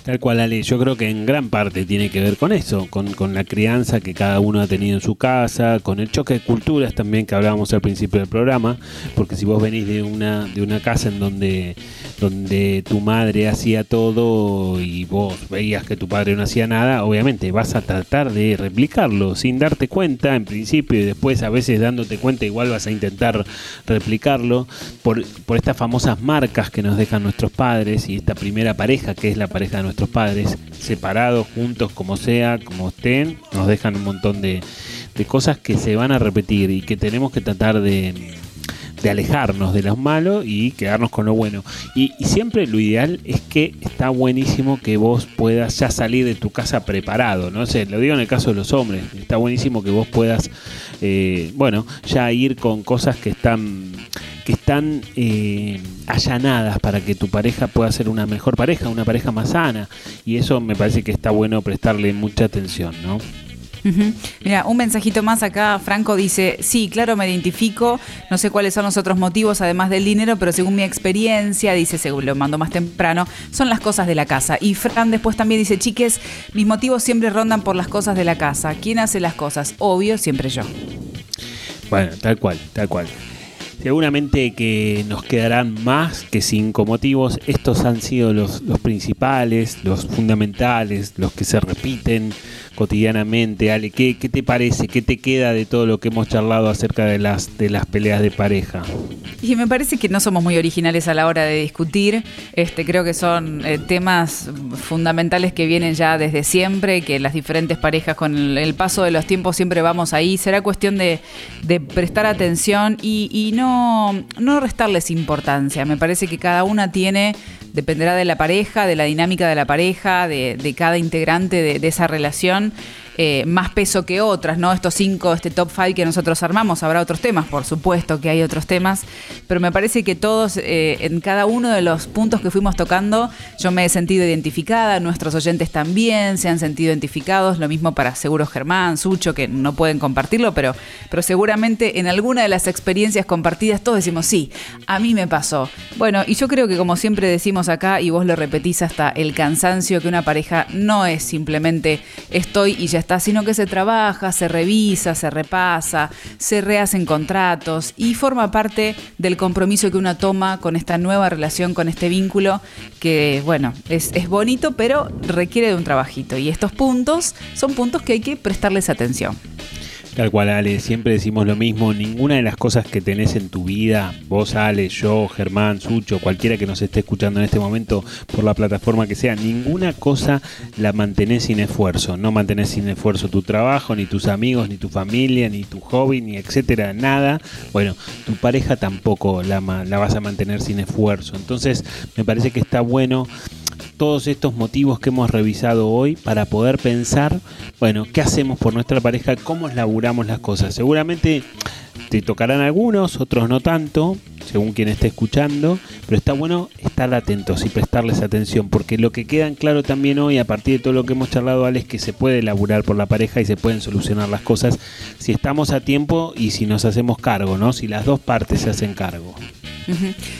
Tal cual, Ale, yo creo que en gran parte tiene que ver con eso, con, la crianza que cada uno ha tenido en su casa, con el choque de culturas también que hablábamos al principio del programa, porque si vos venís de una, de una casa en donde, donde tu madre hacía todo y vos veías que tu padre no hacía nada, obviamente vas a tratar de replicarlo sin darte cuenta en principio y después a veces dándote cuenta igual vas a intentar replicarlo por, por estas famosas marcas que nos dejan nuestros padres y esta primera pareja que es la pareja de nuestros padres, separados, juntos, como sea, como estén, nos dejan un montón de, de cosas que se van a repetir y que tenemos que tratar de, de alejarnos de lo malo y quedarnos con lo bueno. Y siempre lo ideal es que está buenísimo que vos puedas ya salir de tu casa preparado, no sé, lo digo en el caso de los hombres, está buenísimo que vos puedas, eh, bueno, ya ir con cosas que están que están eh, allanadas para que tu pareja pueda ser una mejor pareja, una pareja más sana. Y eso me parece que está bueno prestarle mucha atención, ¿no? Mira, un mensajito más acá. Franco dice: Sí, claro, me identifico. No sé cuáles son los otros motivos, además del dinero, pero según mi experiencia, dice, según lo mando más temprano, son las cosas de la casa. Y Fran después también dice: Chiques, mis motivos siempre rondan por las cosas de la casa. ¿Quién hace las cosas? Obvio, siempre yo. Bueno, tal cual, tal cual. Seguramente que nos quedarán más que cinco motivos. Estos han sido los principales, los fundamentales, los que se repiten cotidianamente. Ale, ¿qué, ¿qué te parece? ¿Qué te queda de todo lo que hemos charlado acerca de las, de las peleas de pareja? Y me parece que no somos muy originales a la hora de discutir. Este, creo que son eh, temas fundamentales que vienen ya desde siempre, que las diferentes parejas con el, el paso de los tiempos siempre vamos ahí. Será cuestión de, de prestar atención y, y no, no restarles importancia. Me parece que cada una tiene, dependerá de la pareja, de la dinámica de la pareja, de, de cada integrante de, de esa relación. Eh, más peso que otras, ¿no? Estos cinco, este top five que nosotros armamos, habrá otros temas, por supuesto que hay otros temas, pero me parece que todos, eh, en cada uno de los puntos que fuimos tocando, yo me he sentido identificada, nuestros oyentes también se han sentido identificados, lo mismo para Seguro Germán, Sucho, que no pueden compartirlo, pero, pero seguramente en alguna de las experiencias compartidas todos decimos, sí, a mí me pasó. Bueno, y yo creo que como siempre decimos acá, y vos lo repetís hasta el cansancio, que una pareja no es simplemente estoy y ya está, sino que se trabaja, se revisa, se repasa, se rehacen contratos y forma parte del compromiso que uno toma con esta nueva relación, con este vínculo, que bueno, es, es bonito, pero requiere de un trabajito. Y estos puntos son puntos que hay que prestarles atención. Tal cual, Ale, siempre decimos lo mismo. Ninguna de las cosas que tenés en tu vida, vos, Ale, yo, Germán, Sucho, cualquiera que nos esté escuchando en este momento por la plataforma que sea, ninguna cosa la mantenés sin esfuerzo. No mantenés sin esfuerzo tu trabajo, ni tus amigos, ni tu familia, ni tu hobby, ni etcétera, nada. Bueno, tu pareja tampoco la, la vas a mantener sin esfuerzo. Entonces, me parece que está bueno todos estos motivos que hemos revisado hoy para poder pensar, bueno, ¿qué hacemos por nuestra pareja? ¿Cómo laburamos las cosas? Seguramente te tocarán algunos, otros no tanto, según quien esté escuchando, pero está bueno estar atentos y prestarles atención, porque lo que queda en claro también hoy, a partir de todo lo que hemos charlado, Ale, es que se puede elaborar por la pareja y se pueden solucionar las cosas si estamos a tiempo y si nos hacemos cargo, ¿no? Si las dos partes se hacen cargo.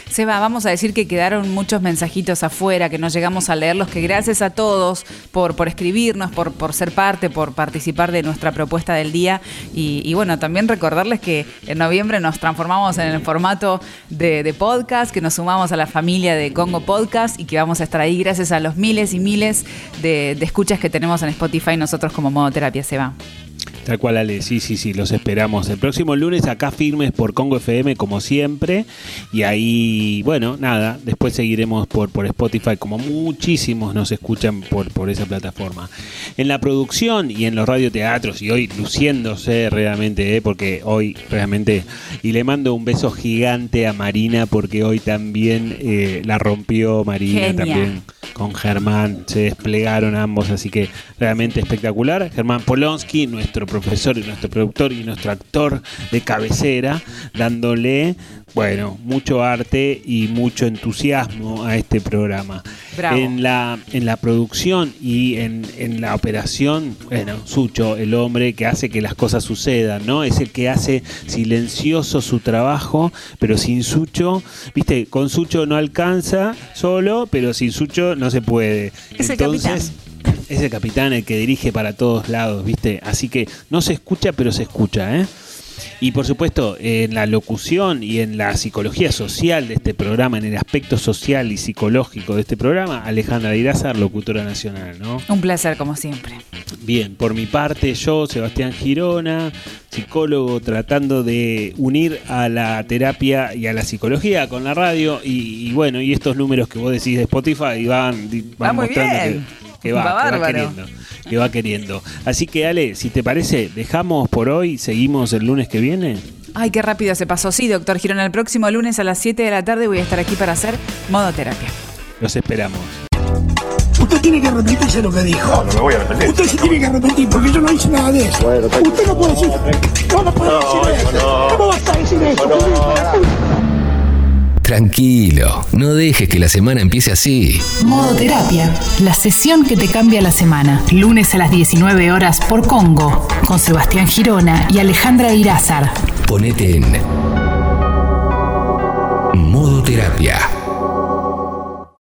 Seba, vamos a decir que quedaron muchos mensajitos afuera, que no llegamos a leerlos, que gracias a todos por, por escribirnos, por, por ser parte, por participar de nuestra propuesta del día. Y, bueno, también recordarles que en noviembre nos transformamos en el formato de podcast, que nos sumamos a la familia de Congo Podcast y que vamos a estar ahí gracias a los miles y miles de, de escuchas que tenemos en Spotify nosotros como Modo Terapia Seba. Tal cual, Ale, sí, sí, sí, los esperamos. El próximo lunes acá firmes por Congo FM, como siempre. Y ahí, bueno, nada, después seguiremos por, por Spotify, como muchísimos nos escuchan por, por esa plataforma. En la producción y en los radioteatros, y hoy luciéndose realmente, ¿eh? porque hoy realmente. Y le mando un beso gigante a Marina, porque hoy también eh, la rompió Marina también con Germán, se desplegaron ambos, así que realmente espectacular. Germán Polonsky, nuestro profesor y nuestro productor y nuestro actor de cabecera, dándole, bueno, mucho arte y mucho entusiasmo a este programa. Bravo. En la, en la producción y en, en la operación, bueno, Sucho, el hombre que hace que las cosas sucedan, ¿no? Es el que hace silencioso su trabajo, pero sin Sucho, viste, con Sucho no alcanza solo, pero sin Sucho no se puede. Es el Entonces, es el capitán el que dirige para todos lados, ¿viste? Así que no se escucha, pero se escucha, ¿eh? Y por supuesto, en la locución y en la psicología social de este programa, en el aspecto social y psicológico de este programa, Alejandra Irázar, locutora nacional, ¿no? Un placer, como siempre. Bien, por mi parte, yo, Sebastián Girona, psicólogo, tratando de unir a la terapia y a la psicología con la radio. Y, y bueno, y estos números que vos decís de Spotify van, van Va muy mostrando que, que va, Va que va queriendo. Que va queriendo. Así que, Ale, si te parece, dejamos por hoy, seguimos el lunes que viene. Ay, qué rápido se pasó. Sí, doctor Girona, el próximo lunes a las 7 de la tarde voy a estar aquí para hacer modo terapia. Los esperamos. Usted tiene que arrepentirse de lo que dijo. No, no me voy a arrepentir. Usted se tiene que arrepentir porque yo no hice nada de eso. Bueno. Usted no puede decir. No, no puede decir eso. ¿Cómo va a estar decir eso? Tranquilo, no dejes que la semana empiece así. Modo Terapia, la sesión que te cambia la semana. Lunes a las 19 horas por Congo, con Sebastián Girona y Alejandra Irázar. Ponete en modo terapia.